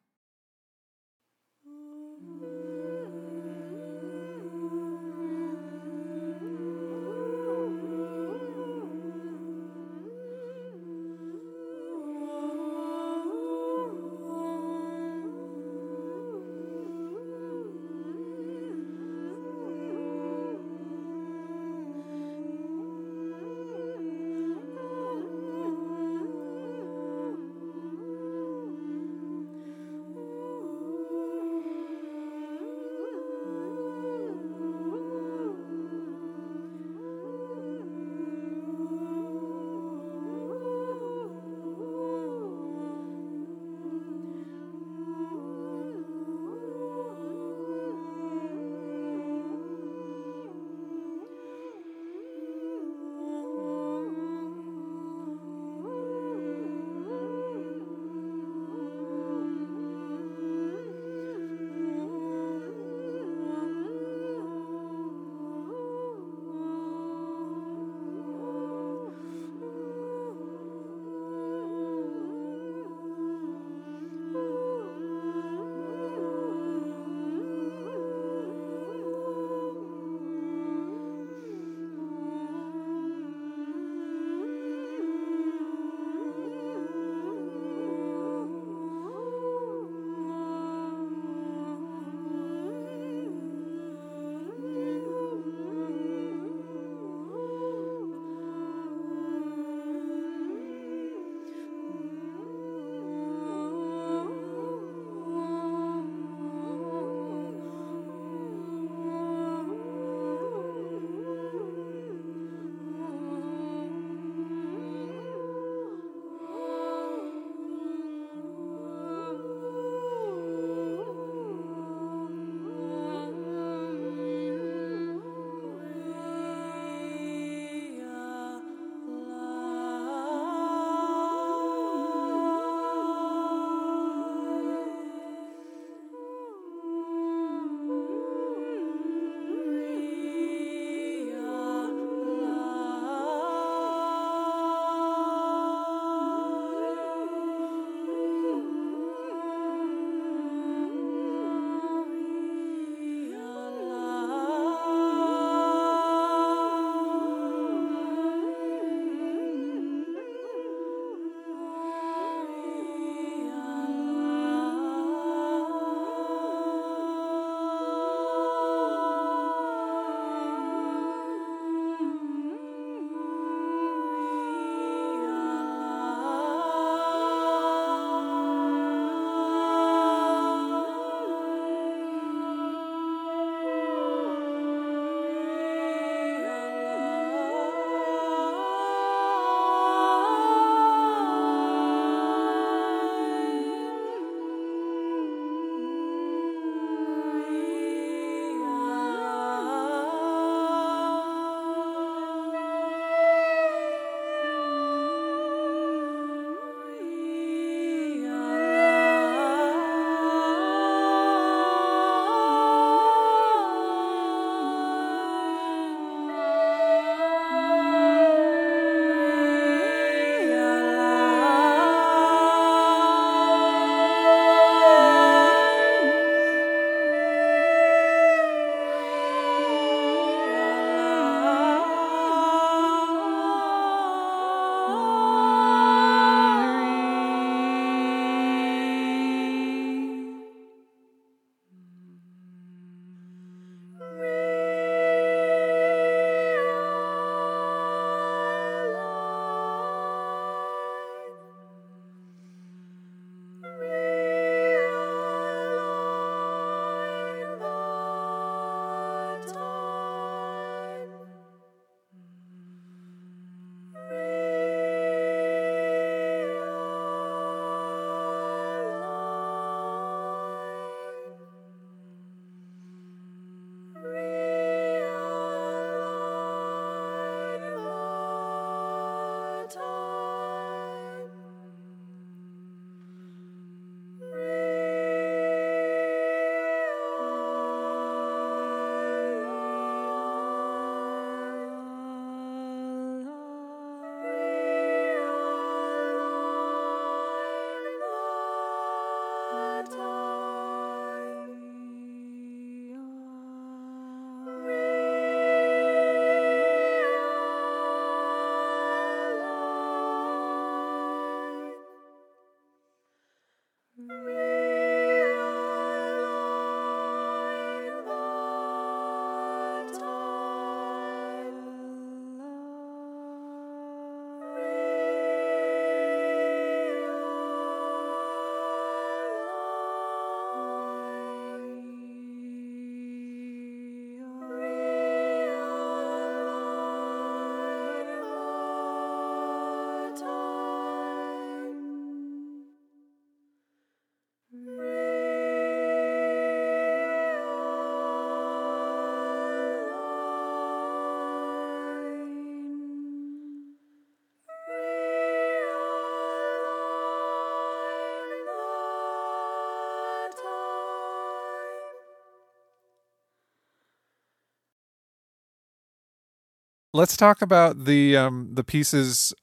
Let's talk about the um the pieces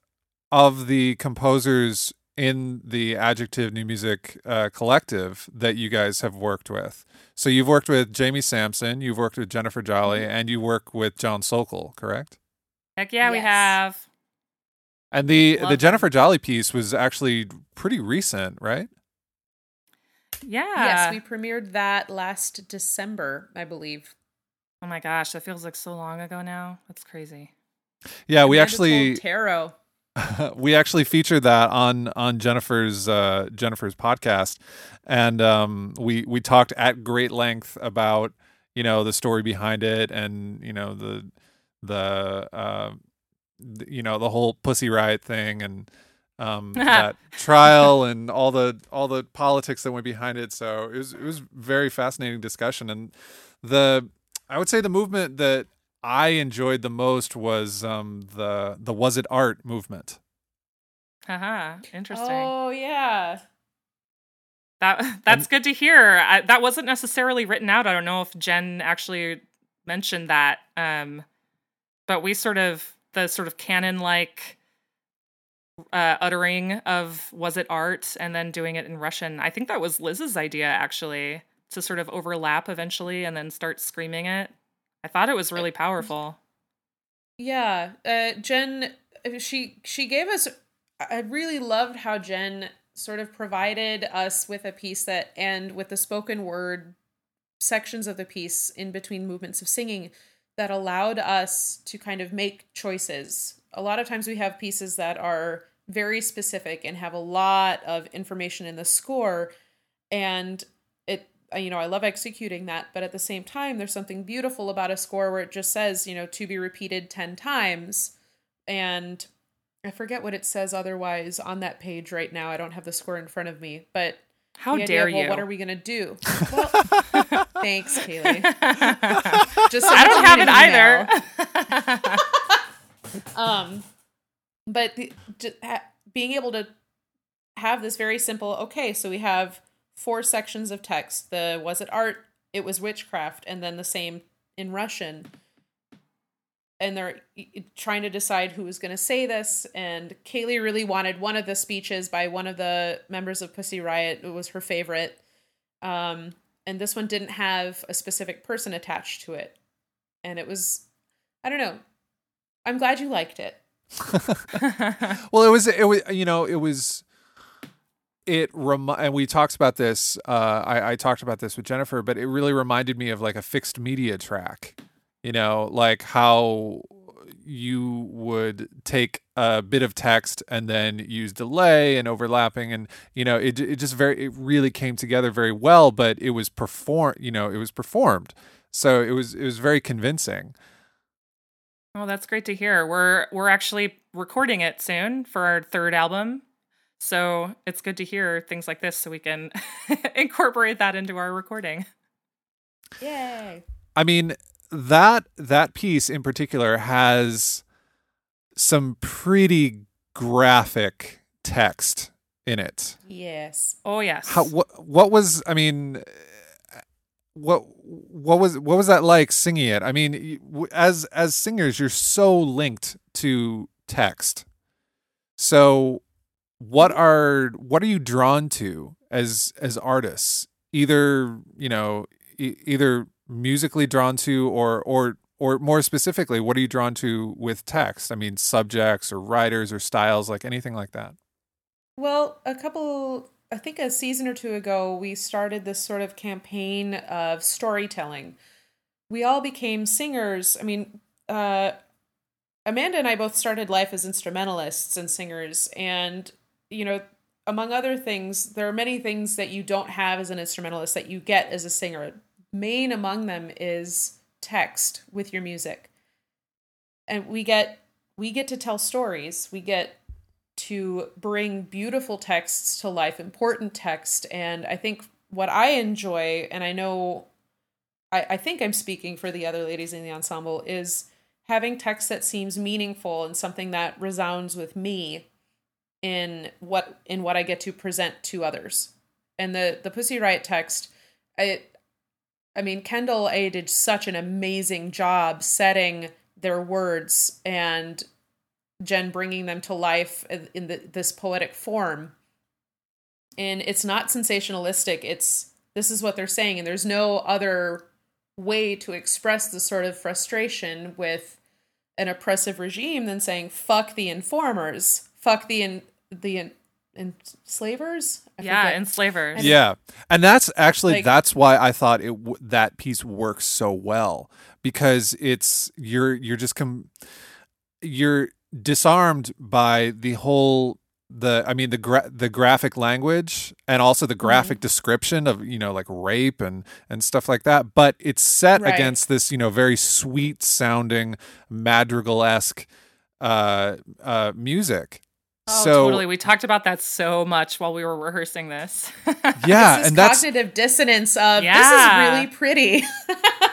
of the composers in the Adjective New Music uh, Collective that you guys have worked with. So you've worked with Jamie Sampson, you've worked with Jennifer Jolley, Mm-hmm. and you work with John Sokol, correct? Heck yeah, we have. And the Love the them. Jennifer Jolley piece was actually pretty recent, right? Yeah. Yes, we premiered that last December, I believe. Oh my gosh, that feels like so long ago now. That's crazy. Yeah, we actually Tarot. [laughs] we actually featured that on on Jennifer's uh, Jennifer's podcast, and um, we we talked at great length about you know the story behind it, and you know the the uh, th- you know the whole Pussy Riot thing, and um, [laughs] that trial, and all the all the politics that went behind it. So it was it was very fascinating discussion, and the I would say the movement that I enjoyed the most was um, the the was it art movement. Haha, interesting. Oh yeah. That [laughs] that's good to hear. I, that wasn't necessarily written out. I don't know if Jen actually mentioned that. Um, but we sort of the sort of canon like uh, uttering of was it art and then doing it in Russian. I think that was Liz's idea actually to sort of overlap eventually and then start screaming it. I thought it was really powerful. Yeah, uh, Jen, uh, she she gave us. I really loved how Jen sort of provided us with a piece that, and with the spoken word sections of the piece in between movements of singing, that allowed us to kind of make choices. A lot of times we have pieces that are very specific and have a lot of information in the score, and uh, you know i love executing that but at the same time there's something beautiful about a score where it just says you know to be repeated 10 times. And i forget what it says otherwise on that page right now. I don't have the score in front of me but How dare of, well, you? what are we gonna do? [laughs] Well, thanks kaylee. [laughs] Just I don't have it me either. [laughs] um but the, j- ha- being able to have this very simple okay so we have four sections of text. The was it art? It was witchcraft. And then the same in russian. And they're trying to decide who was going to say this. And kaylee really wanted one of the speeches by one of the members of pussy riot. It was her favorite. Um, and this one didn't have a specific person attached to it. And it was i don't know. I'm glad you liked it. [laughs] Well, it was it was you know it was it remi- and we talked about this. Uh, I, I talked about this with Jennifer, but it really reminded me of like a fixed media track. You know, like how you would take a bit of text and then use delay and overlapping and you know it it just very it really came together very well but it was perform you know it was performed so it was it was very convincing Well, that's great to hear. We're we're actually recording it soon for our third album. So it's good to hear things like this so we can [laughs] incorporate that into our recording. yay I mean that that piece in particular has some pretty graphic text in it. yes Oh yes. How what what was I mean what what was what was that like singing it? I mean as as singers you're so linked to text. So what are what are you drawn to as as artists? Either, you know, e- either musically drawn to or or or more specifically what are you drawn to with text? I mean subjects or writers or styles like anything like that. Well, a couple, I think a season or two ago, we started this sort of campaign of storytelling. We all became singers. I mean, uh, Amanda and I both started life as instrumentalists and singers. And, you know, among other things, there are many things that you don't have as an instrumentalist that you get as a singer. Main among them is text with your music. And we get we get to tell stories. We get to bring beautiful texts to life, important text. And I think what I enjoy, and I know I, I think I'm speaking for the other ladies in the ensemble, is having text that seems meaningful and something that resounds with me in what in what I get to present to others. And the the Pussy Riot text, I I mean Kendall A did such an amazing job setting their words and Jen bringing them to life in, the, this poetic form. And it's not sensationalistic. It's this is what they're saying, and there's no other way to express the sort of frustration with an oppressive regime than saying "fuck the informers," "fuck the in, the in, enslavers." I yeah, forget. enslavers. Yeah, and that's actually Like- that's why I thought it w- that piece works so well because it's you're you're just com- you're disarmed by the whole the I mean the gra- the graphic language and also the graphic Mm-hmm. description of you know like rape and and stuff like that but it's set Right. against this you know very sweet sounding madrigal esque uh uh music Oh, so totally. We talked about that so much while we were rehearsing this. [laughs] yeah It's this and that's cognitive dissonance of Yeah. this is really pretty.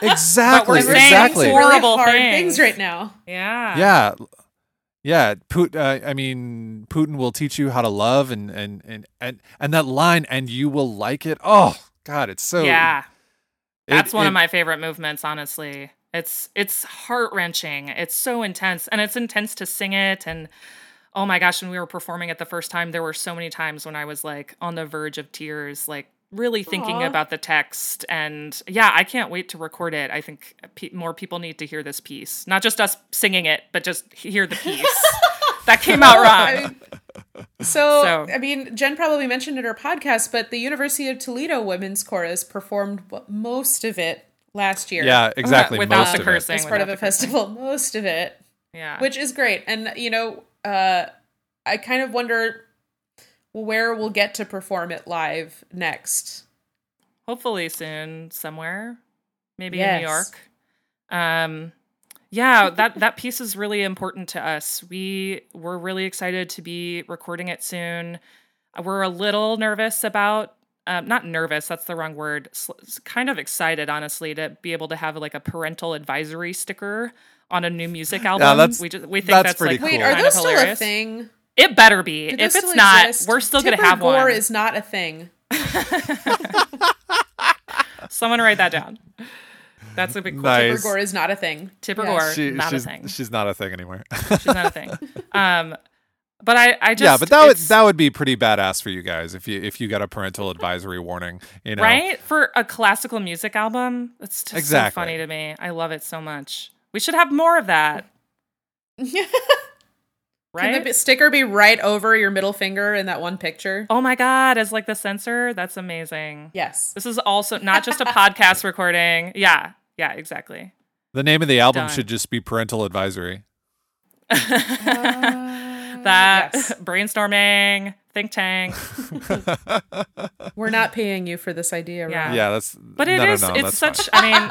exactly [laughs] But we're saying exactly horrible really hard things. things right now. yeah. yeah yeah Put, uh, i mean putin will teach you how to love and and and and, and that line and you will like it oh god it's so yeah. it- That's one it- of my favorite movements, honestly. It's it's heart wrenching. It's so intense, and it's intense to sing it. And oh my gosh, when we were performing it the first time, there were so many times when I was like on the verge of tears, like really thinking Aw. about the text. And yeah, I can't wait to record it. I think pe- more people need to hear this piece, not just us singing it, but just hear the piece. [laughs] that came out oh wrong. I- [laughs] so, So- I mean, Jen probably mentioned in her podcast, but the University of Toledo Women's Chorus performed most of it last year. yeah exactly Without most the of cursing. it. as part of a festival, most of it, Yeah. which is great. And you know, uh, I kind of wonder where we'll get to perform it live next. hopefully soon somewhere. Maybe in new york. Um yeah that that piece is really important to us. We we're really excited to be recording it soon. We're a little nervous about um, not nervous that's the wrong word kind of excited honestly to be able to have like a parental advisory sticker on a new music album that's- we just we think that's that's, pretty like cool. Wait, Cool. are those of still a thing? it better be Do if it's not exist? we're still Tipper gonna have Gore one is not a thing. [laughs] someone write that down that's a big question. Nice. Tipper Gore is not a thing. Tipper Yes. Gore, She- not a she's, thing. she's not a thing anymore She's not a thing. [laughs] Um, but I, I just yeah but that would that would be pretty badass for you guys if you if you got a parental advisory warning you know right for a classical music album. It's just Exactly. so funny to me. I love it so much. We should have more of that, [laughs] Can right? the sticker be right over your middle finger in that one picture? oh my god, as like the censor. That's amazing. Yes. This is also not just a podcast [laughs] recording. Yeah, yeah, exactly. the name of the album Done. should just be parental advisory [laughs] That yes. brainstorming, think tank. We're not paying you for this idea, Yeah. Yeah that's But it no, is. no, no, it's that's such. I mean,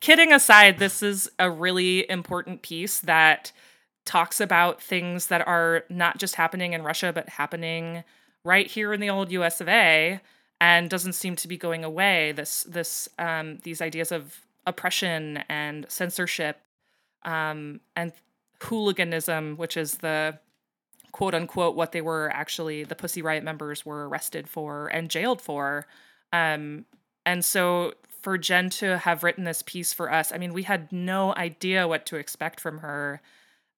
kidding aside, this is a really important piece that talks about things that are not just happening in Russia, but happening right here in the old U.S. of A. And doesn't seem to be going away. This, this, um, these ideas of oppression and censorship, um, and hooliganism, which is the quote unquote what they were actually the Pussy Riot members were arrested for and jailed for. Um, and so for Jen to have written this piece for us, I mean, we had no idea what to expect from her.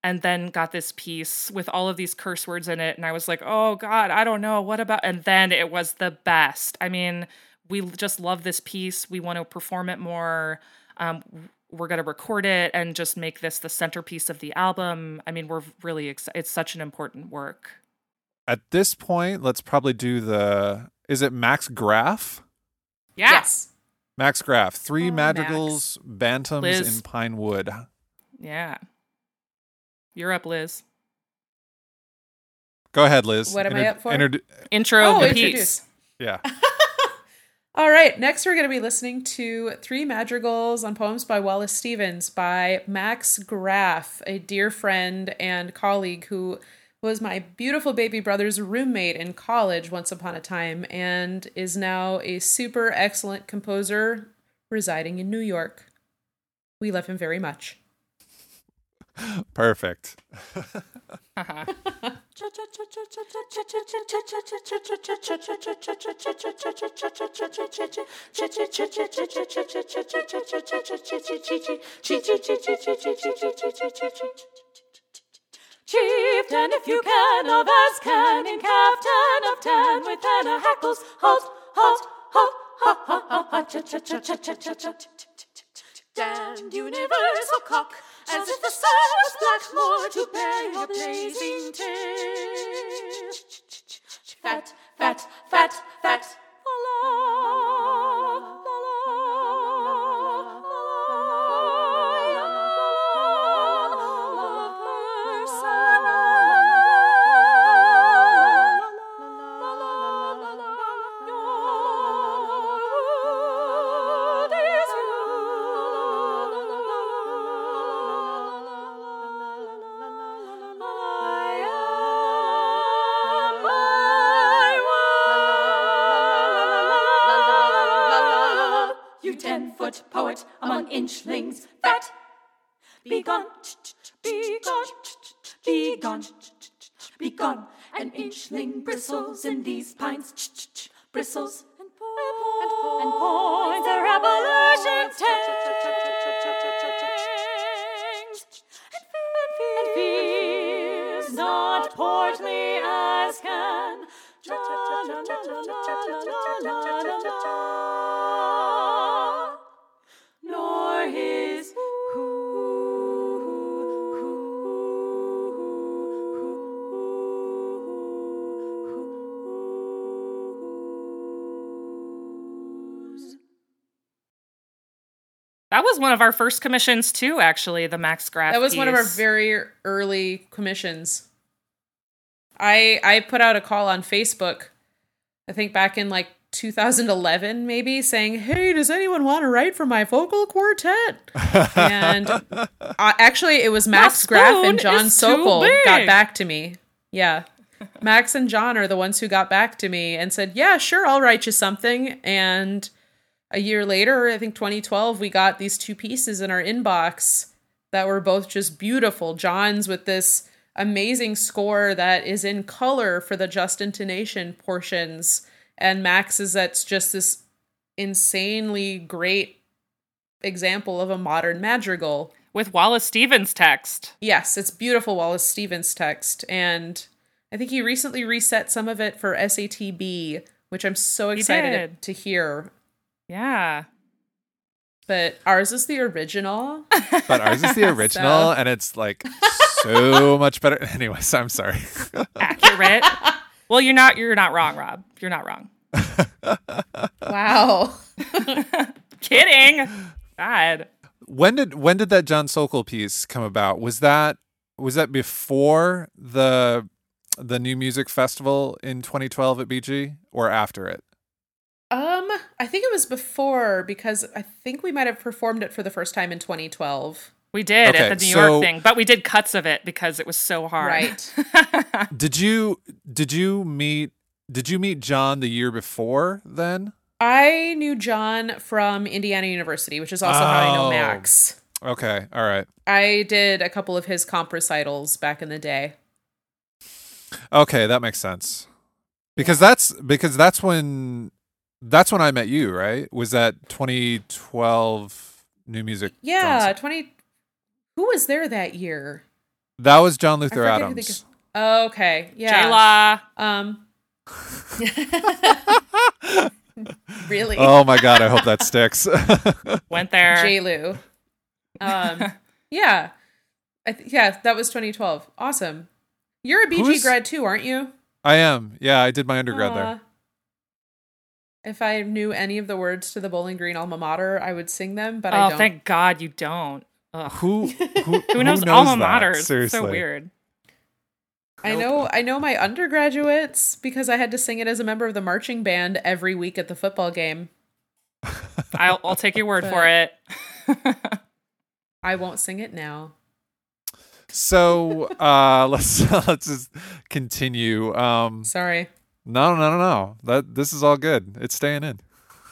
And then got this piece with all of these curse words in it. And I was like, oh God, I don't know. What about? And then it was the best. I mean, we just love this piece. We want to perform it more. Um, we're going to record it and just make this the centerpiece of the album. I mean, we're really excited. It's such an important work. at this point let's probably do the is it max Graff Yeah. Yes. Max Graff, three Oh, madrigals, bantams Liz. in pine wood. Yeah. You're up, Liz. Go ahead, Liz. What am I up for? introdu- Intro Oh, the introduce. piece. yeah. [laughs] All right, next we're going to be listening to Three Madrigals on Poems by Wallace Stevens by Max Graff, a dear friend and colleague who was my beautiful baby brother's roommate in college once upon a time and is now a super excellent composer residing in New York. We love him very much. Perfect. [laughs] [laughs] Chieftain, Iffucan, of Azcan, in caftan of tan, with Anna hackles, halt, halt, halt, ha, ha, ha, ha, cha, cha, cha, cha, cha, cha, cha, Damned universal cock, as if the sun was black more to bear your blazing tail. Fat, fat, fat, fat, la among inchlings, fat. Be gone, be gone, be gone, be gone. An inchling bristles in these pines, bristles and points, and points are Appalachian tangs. And fears not portly Azcan. La, la, la, la, la, la, la, la, la. That was one of our first commissions too, actually, the Max Graff. That was one of our very early commissions. I I put out a call on Facebook, I think back in like 2011 maybe, saying, "Hey, does anyone want to write for my vocal quartet?" [laughs] and uh, actually, it was Max Graff and John is Sokol got back to me. Yeah. [laughs] Max and John are the ones who got back to me and said, "Yeah, sure, I'll write you something." And a year later, I think 2012, we got these two pieces in our inbox that were both just beautiful. John's with this amazing score that is in color for the just intonation portions, and Max's that's just this insanely great example of a modern madrigal. with Wallace Stevens text. Yes, it's beautiful Wallace Stevens text, and I think he recently reset some of it for SATB, which I'm so excited to hear. Yeah. But ours is the original. [laughs] But ours is the original, and it's like so [laughs] much better. [laughs] Anyways, I'm sorry. Accurate. well, you're not you're not wrong, Rob. You're not wrong. wow. Kidding. God. when did when did that John Sokol piece come about? Was that was that before the the New Music Festival in 2012 at BG or after it? Um, I think it was before because I think we might have performed it for the first time in 2012. We did Okay, at the New so- York thing, but we did cuts of it because it was so hard. Right. [laughs] Did you did you meet did you meet John the year before then? I knew John from Indiana University, which is also how I know Oh. Max. Okay, all right. I did a couple of his comp recitals back in the day. Okay, that makes sense. Because that's because that's when that's when I met you, right? Was that 2012 New Music? Yeah, Johnson? 20 Who was there that year? That was John Luther forget the Adams. gu- Oh, okay. Yeah. J-La. Um [laughs] Really? Oh my god, I hope that sticks. [laughs] Went there. J-Lu. Um, yeah. I th- yeah, that was 2012. Awesome. You're a BG Who's- grad too, aren't you? I am. Yeah, I did my undergrad Aw. there. If I knew any of the words to the Bowling Green alma mater, I would sing them, but oh, I don't. thank God you don't. Ugh. Who [laughs] who, Who knows, alma that? maters? Seriously. So weird. I know I know my undergraduates because I had to sing it as a member of the marching band every week at the football game. [laughs] I'll, I'll take your word for it. [laughs] I won't sing it now. So uh let's let's just continue. Um Sorry. No no no no. That this is all good. It's staying in.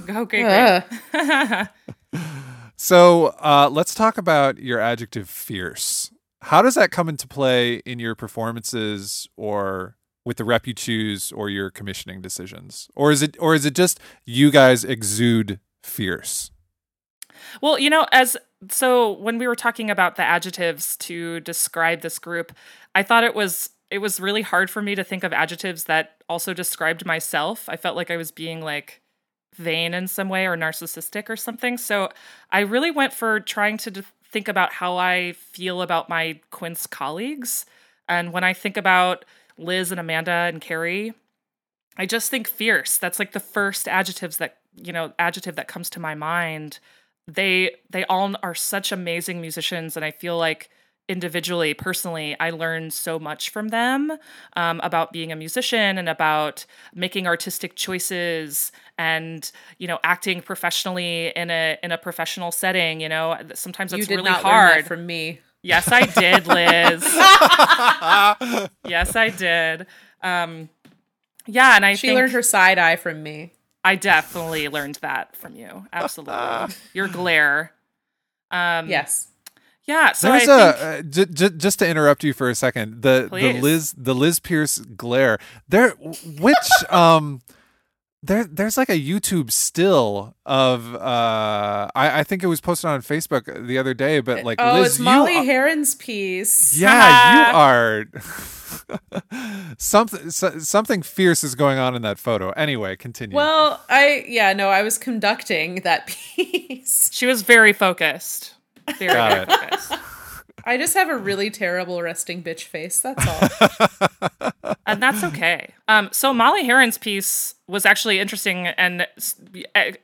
Okay, Ugh. great. [laughs] So uh let's talk about your adjective fierce. how does that come into play in your performances or with the rep you choose or your commissioning decisions? Or is it or is it just you guys exude fierce? Well, you know, as so when we were talking about the adjectives to describe this group, I thought it was it was really hard for me to think of adjectives that also described myself. I felt like I was being like vain in some way or narcissistic or something. So I really went for trying to think about how I feel about my Quince colleagues. And when I think about Liz and Amanda and Carrie, I just think fierce. That's like the first adjectives that, you know, adjective that comes to my mind. They they all are such amazing musicians and I feel like individually, personally, I learned so much from them um, about being a musician and about making artistic choices and you know acting professionally in a in a professional setting. You know, sometimes it's really hard. from me. Yes, I did, Liz. [laughs] yes, I did. Um, yeah, and I She learned her side eye from me. I definitely learned that from you. Absolutely, your glare. Um, Yes. Yeah. So There's I a think, uh, j- j- just to interrupt you for a second. The the Liz the Liz Pearse glare. There which [laughs] um there there's like a YouTube still of uh I I think it was posted on Facebook the other day but like oh, Liz it's you Molly are- Herron's piece. Yeah, you [laughs] are [laughs] something so, something fierce is going on in that photo. Anyway, continue. Well, I yeah no, I was conducting that piece. she was very focused. Very, Got very it. focused. I just have a really terrible resting bitch face. That's all. [laughs] and that's okay. Um, so Molly Herron's piece was actually interesting and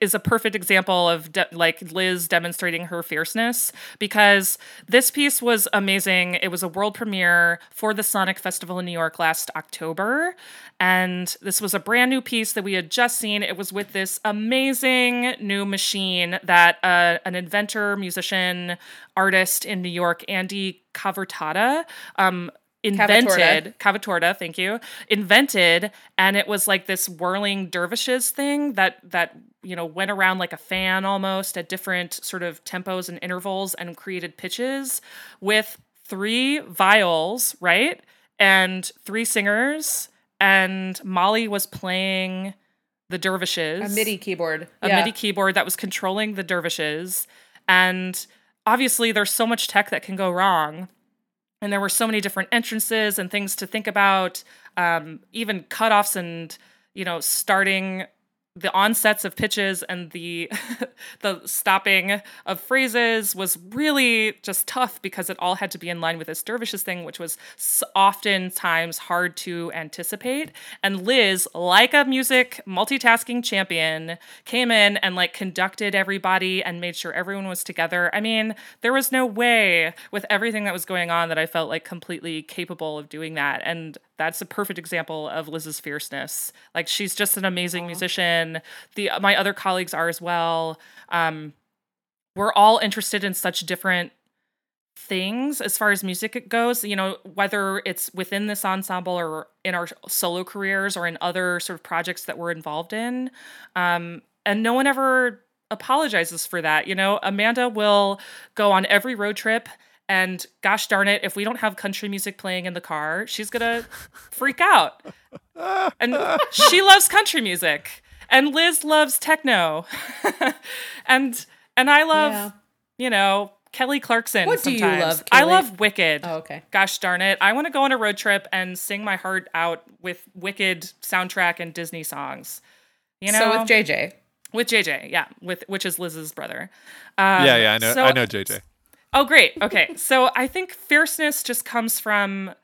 is a perfect example of de- like Liz demonstrating her fierceness because this piece was amazing. It was a world premiere for the Sonic Festival in New York last October, and this was a brand new piece that we had just seen. It was with this amazing new machine that uh, an inventor, musician, artist in New York, Andy Cavatorta, um, invented cavatorta thank you invented and it was like this whirling dervishes thing that that you know went around like a fan almost at different sort of tempos and intervals and created pitches with three viols right and three singers and molly was playing the dervishes a MIDI keyboard. a yeah. MIDI keyboard that was controlling the dervishes. And obviously, there's so much tech that can go wrong. And there were so many different entrances and things to think about, um, even cutoffs and, you know, starting the onsets of pitches and the [laughs] the stopping of phrases was really just tough because it all had to be in line with this dervishes thing which was oftentimes hard to anticipate. And liz like a music multitasking champion came in and like conducted everybody and made sure everyone was together. I mean there was no way with everything that was going on that i felt like completely capable of doing that. And that's a perfect example of Liz's fierceness. Like she's just an amazing musician. The my other colleagues are as well. Um, we're all interested in such different things as far as music goes. You know, whether it's within this ensemble or in our solo careers or in other sort of projects that we're involved in. Um, and no one ever apologizes for that. You know, Amanda will go on every road trip and gosh darn it, if we don't have country music playing in the car, she's gonna freak out. And she loves country music. And Liz loves techno. [laughs] and and I love, Yeah. you know, Kelly Clarkson. What do you sometimes. love, I love Wicked. Oh, okay. Gosh darn it. I want to go on a road trip and sing my heart out with Wicked soundtrack and Disney songs. You know, so with JJ. with JJ, yeah, with which is Liz's brother. Um, yeah, yeah, I know so- I know JJ. Oh, great. Okay. So I think fierceness just comes from,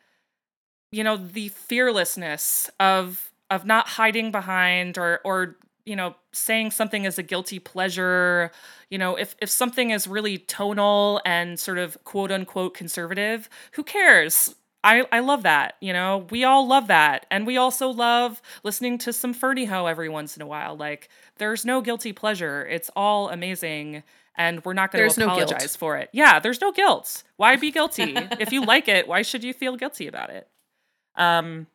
you know, the fearlessness of of not hiding behind or or you know saying something is a guilty pleasure. You know, if if something is really tonal and sort of quote unquote conservative, who cares? I, I love that. You know, we all love that. And we also love listening to some Ferneyhough every once in a while. Like, there's no guilty pleasure. It's all amazing. And we're not going to no apologize for it. Yeah, there's no guilt. Why be guilty? [laughs] if you like it, why should you feel guilty about it? Um,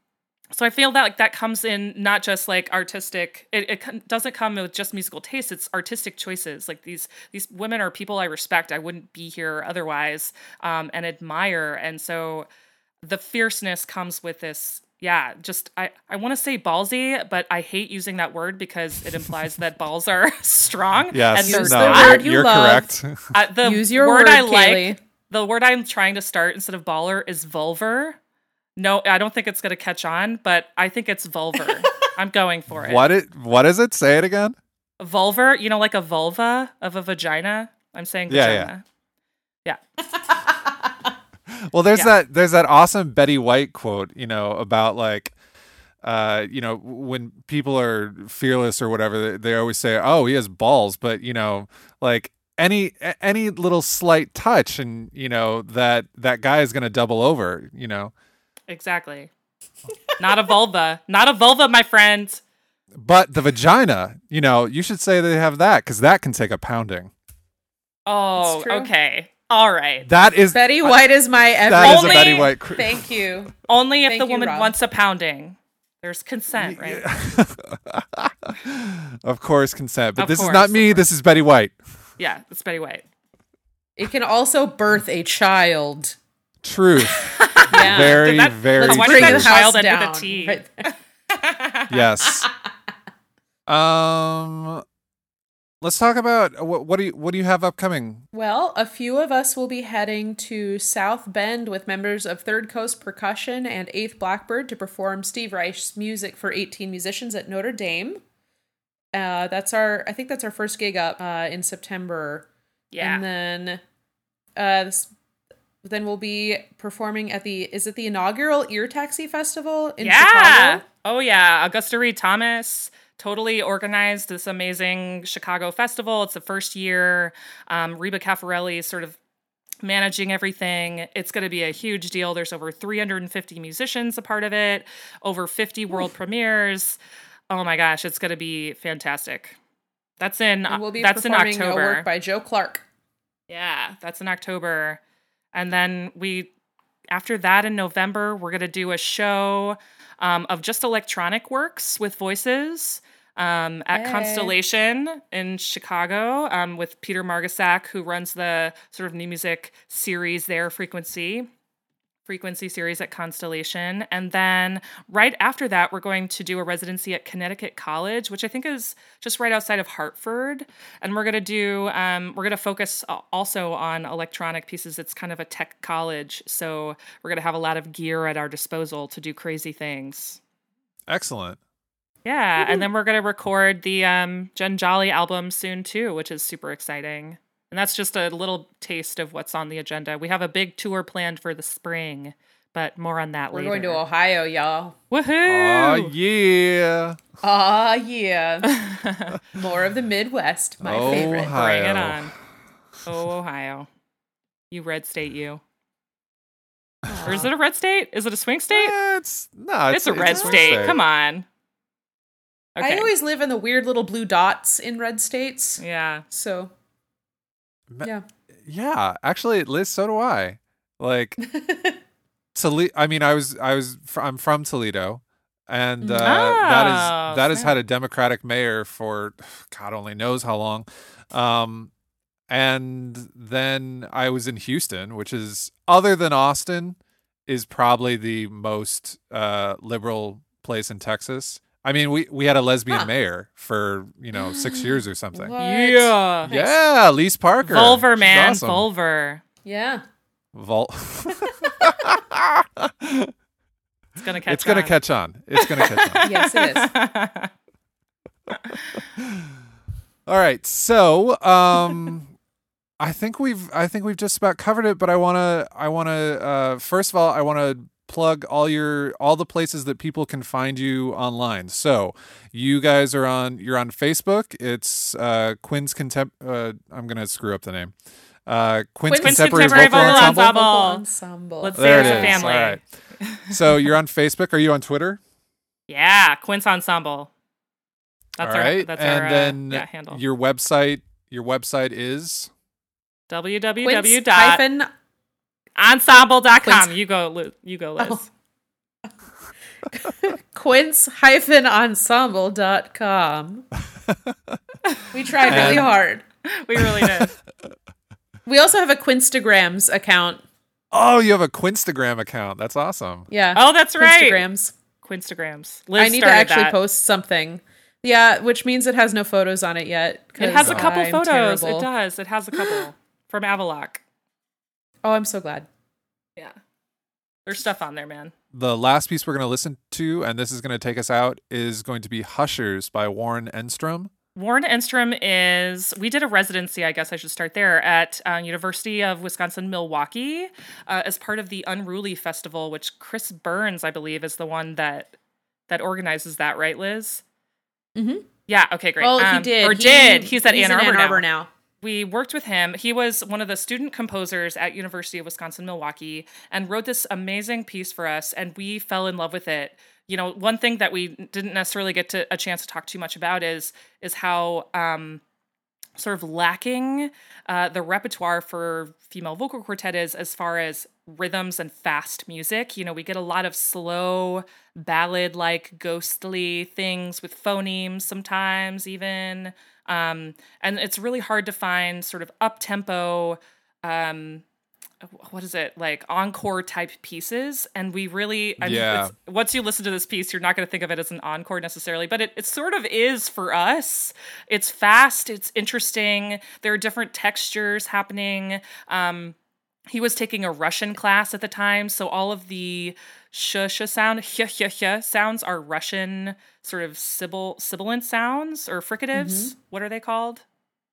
so I feel that like that comes in not just like artistic. It, it doesn't come with just musical tastes. It's artistic choices. Like these these women are people I respect. I wouldn't be here otherwise, um, and admire. And so the fierceness comes with this. Yeah, just I I want to say ballsy, but I hate using that word because it implies that balls are [laughs] strong. Yes, and Use no, the not. word you you're love. correct. Uh, the [laughs] Use your word word, I like, the word I'm trying to start instead of baller is vulvar. No, I don't think it's going to catch on, but I think it's vulvar. [laughs] I'm going for it. what it what is it? Say it again. Vulvar, you know, like a vulva of a vagina. I'm saying Yeah, vagina. Yeah. Well, there's Yeah. that there's that awesome Betty White quote, you know, about like uh, you know, when people are fearless or whatever, they, they always say, "Oh, he has balls," but you know, like any any little slight touch and you know that that guy is going to double over, you know. Exactly. Not a vulva. Not a vulva, my friend. But the vagina, you know, you should say they have that cuz that can take a pounding. Oh, okay. All right. That is Betty White is my that everything. is a Only- Betty White. cr- Thank you. Only if Thank the you, woman Rob. wants a pounding. There's consent, right? [laughs] of course, consent. But Of this is not me. This is Betty White. Yeah, it's Betty White. It can also birth a child. Truth. [laughs] Yeah. very, Did that- very. Why Bring true. that the house child end with a down. T? Right there. yes. [laughs] Um, let's talk about what, what do you what do you have upcoming? Well, a few of us will be heading to South Bend with members of Third Coast Percussion and Eighth Blackbird to perform Steve Reich's music for 18 musicians at Notre Dame. Uh, that's our, I think that's our first gig up uh, in September. Yeah. And then, uh, this, then we'll be performing at the, is it the inaugural Ear Taxi Festival in yeah. Chicago? Oh yeah. Augusta Read Thomas totally organized this amazing Chicago festival. It's the first year. Um, Reba Cafarelli is sort of managing everything. It's going to be a huge deal. There's over 350 musicians a part of it, over 50 world premieres. Oh my gosh, it's going to be fantastic. That's in And we'll be that's in October. work by Joe Clark. Yeah, that's in October. And then we, after that in November, we're going to do a show um, of just electronic works with voices um, at Hey. Constellation in Chicago um, with Peter Margasak, who runs the sort of new music series there, Frequency. Frequency series at Constellation. And then right after that, we're going to do a residency at Connecticut College, which I think is just right outside of Hartford. And we're going to do, um, we're going to focus also on electronic pieces. It's kind of a tech college. So we're going to have a lot of gear at our disposal to do crazy things. Excellent. Yeah. And then we're going to record the um, Jen Jolley album soon too, which is super exciting. And that's just a little taste of what's on the agenda. We have a big tour planned for the spring, but more on that later. We're going to Ohio, y'all. Woohoo! Oh yeah. Ah, yeah. [laughs] More of the Midwest, my Oh, favorite. Bring it on. Oh, Ohio. You red state, you. Or is it a red state? Is it a swing state? Eh, it's no, it's, a red swing state. Come on. Okay. I always live in the weird little blue dots in red states. yeah. So, Ma- yeah. Yeah, actually, Liz, so do I. Like [laughs] Toledo. I mean, I was, I was, fr- I'm from Toledo, and uh, that Oh, is that has had a Democratic mayor for God only knows how long. Um, and then I was in Houston, which is other than Austin, is probably the most uh, liberal place in Texas. I mean, we we had a lesbian Huh. mayor for you know six years or [gasps] something. What? Yeah. Yeah, Annise Parker. Vulvar, She's man. awesome. Vulvar. Yeah. Vul- [laughs] It's gonna catch it's gonna on. catch on. It's gonna catch on. [laughs] Yes, it is. [laughs] All right, so um, I think we've I think we've just about covered it. But I wanna I wanna uh, first of all I wanna plug all your all the places that people can find you online. So you guys are on you're on Facebook. It's uh, Quince Contem. Uh, I'm gonna screw up the name. Uh, Quince, Quince Contemporary, Contemporary Vocal, Vocal Ensemble. Ensemble. Ensemble. Let's There it There's is. a family. All right. So [laughs] you're on Facebook. Are you on Twitter? Yeah, Quince Ensemble. That's All right, our that's and our uh, then yeah, handle. your website. Your website is Quince www.ensemble.com. hyphen Ensemble.com. Quince- You go, Liz. You go, Liz. Oh. [laughs] quince-ensemble.com. We tried really And- hard. We really did. [laughs] We also have a Quinstagrams account. Oh, you have a Quinstagram account. That's awesome. Yeah. Oh, that's right. Quinstagrams. Quinstagrams. Liz I need to actually that. post something. Yeah, which means it has no photos on it yet. It has a couple I'm photos. terrible. It does. It has a couple [gasps] from Avaloch. Oh, I'm so glad. Yeah. There's stuff on there, man. The last piece we're going to listen to, and this is going to take us out, is going to be Hushers by Warren Enstrom. Warren Enstrom is. We did a residency, I guess I should start there, at uh, University of Wisconsin Milwaukee uh, as part of the Unruly Festival, which Chris Burns, I believe, is the one that that organizes that, right, Liz? Mm hmm. Yeah. Okay. Great. Well, he Um, did. or He- did. He's at he's Ann Arbor, Ann Arbor now. now. We worked with him. He was one of the student composers at University of Wisconsin Milwaukee and wrote this amazing piece for us and we fell in love with it. You know, one thing that we didn't necessarily get to a chance to talk too much about is is how um sort of lacking uh, the repertoire for female vocal quartet is as far as rhythms and fast music. You know, we get a lot of slow ballad like ghostly things with phonemes sometimes even. Um, and it's really hard to find sort of up tempo um what is it like encore type pieces and we really I mean, Yeah. it's, once you listen to this piece you're not going to think of it as an encore necessarily but it, it sort of is for us it's fast it's interesting there are different textures happening um he was taking a Russian class at the time, so all of the sh sh sound, h h h sounds are Russian sort of sibil sibilant sounds or fricatives. What are they called?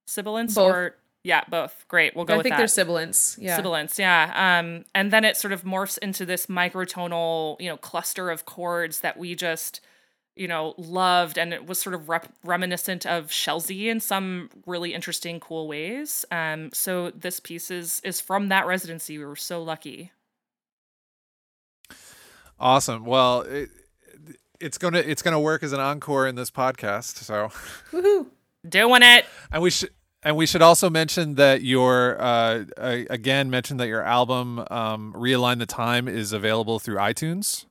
Sibilants Both. or yeah, both. Great, we'll go I with think they're sibilants. Yeah. Sibilants, yeah. Um, and then it sort of morphs into this microtonal, you know, cluster of chords that we just, you know, loved, and it was sort of rep- reminiscent of Scelsi in some really interesting, cool ways. Um, so this piece is is from that residency. We were so lucky. Awesome. Well, it, it's gonna it's gonna work as an encore in this podcast. So, Woohoo. Doing it. and we should and we should also mention that your uh, uh again mention that your album um, realign the time is available through iTunes.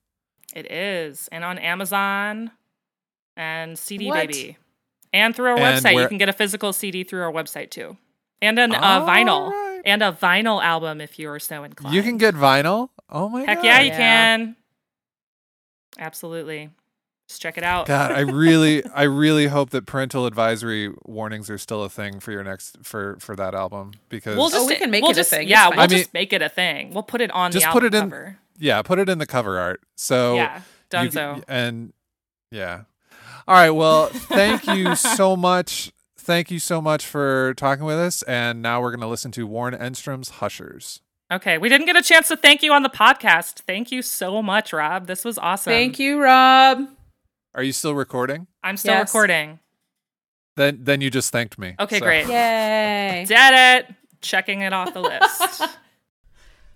It is, and on Amazon and CD What? Baby, and through our And website. where- You can get a physical CD through our website too, and an uh, vinyl, right. and a vinyl album if you are so inclined. You can get vinyl. Oh my Heck god! yeah, you Yeah. can. Absolutely. Just check it out. God, I really, [laughs] I really hope that parental advisory warnings are still a thing for your next for for that album because We'll just we can make we'll it a thing. Yeah, we'll I mean- just make it a thing. We'll put it on Just the put album it in- cover. Yeah, put it in the cover art. So yeah, you c- Dunzo. and yeah. All right. Well, thank you [laughs] so much. Thank you so much for talking with us. And now we're going to listen to Warren Enstrom's Hushers. Okay, we didn't get a chance to thank you on the podcast. Thank you so much, Rob. This was awesome. Thank you, Rob. Are you still recording? I'm still Yes. recording. Then then you just thanked me. Okay, So- great. Yay. Did it. Checking it off the list. [laughs] [laughs]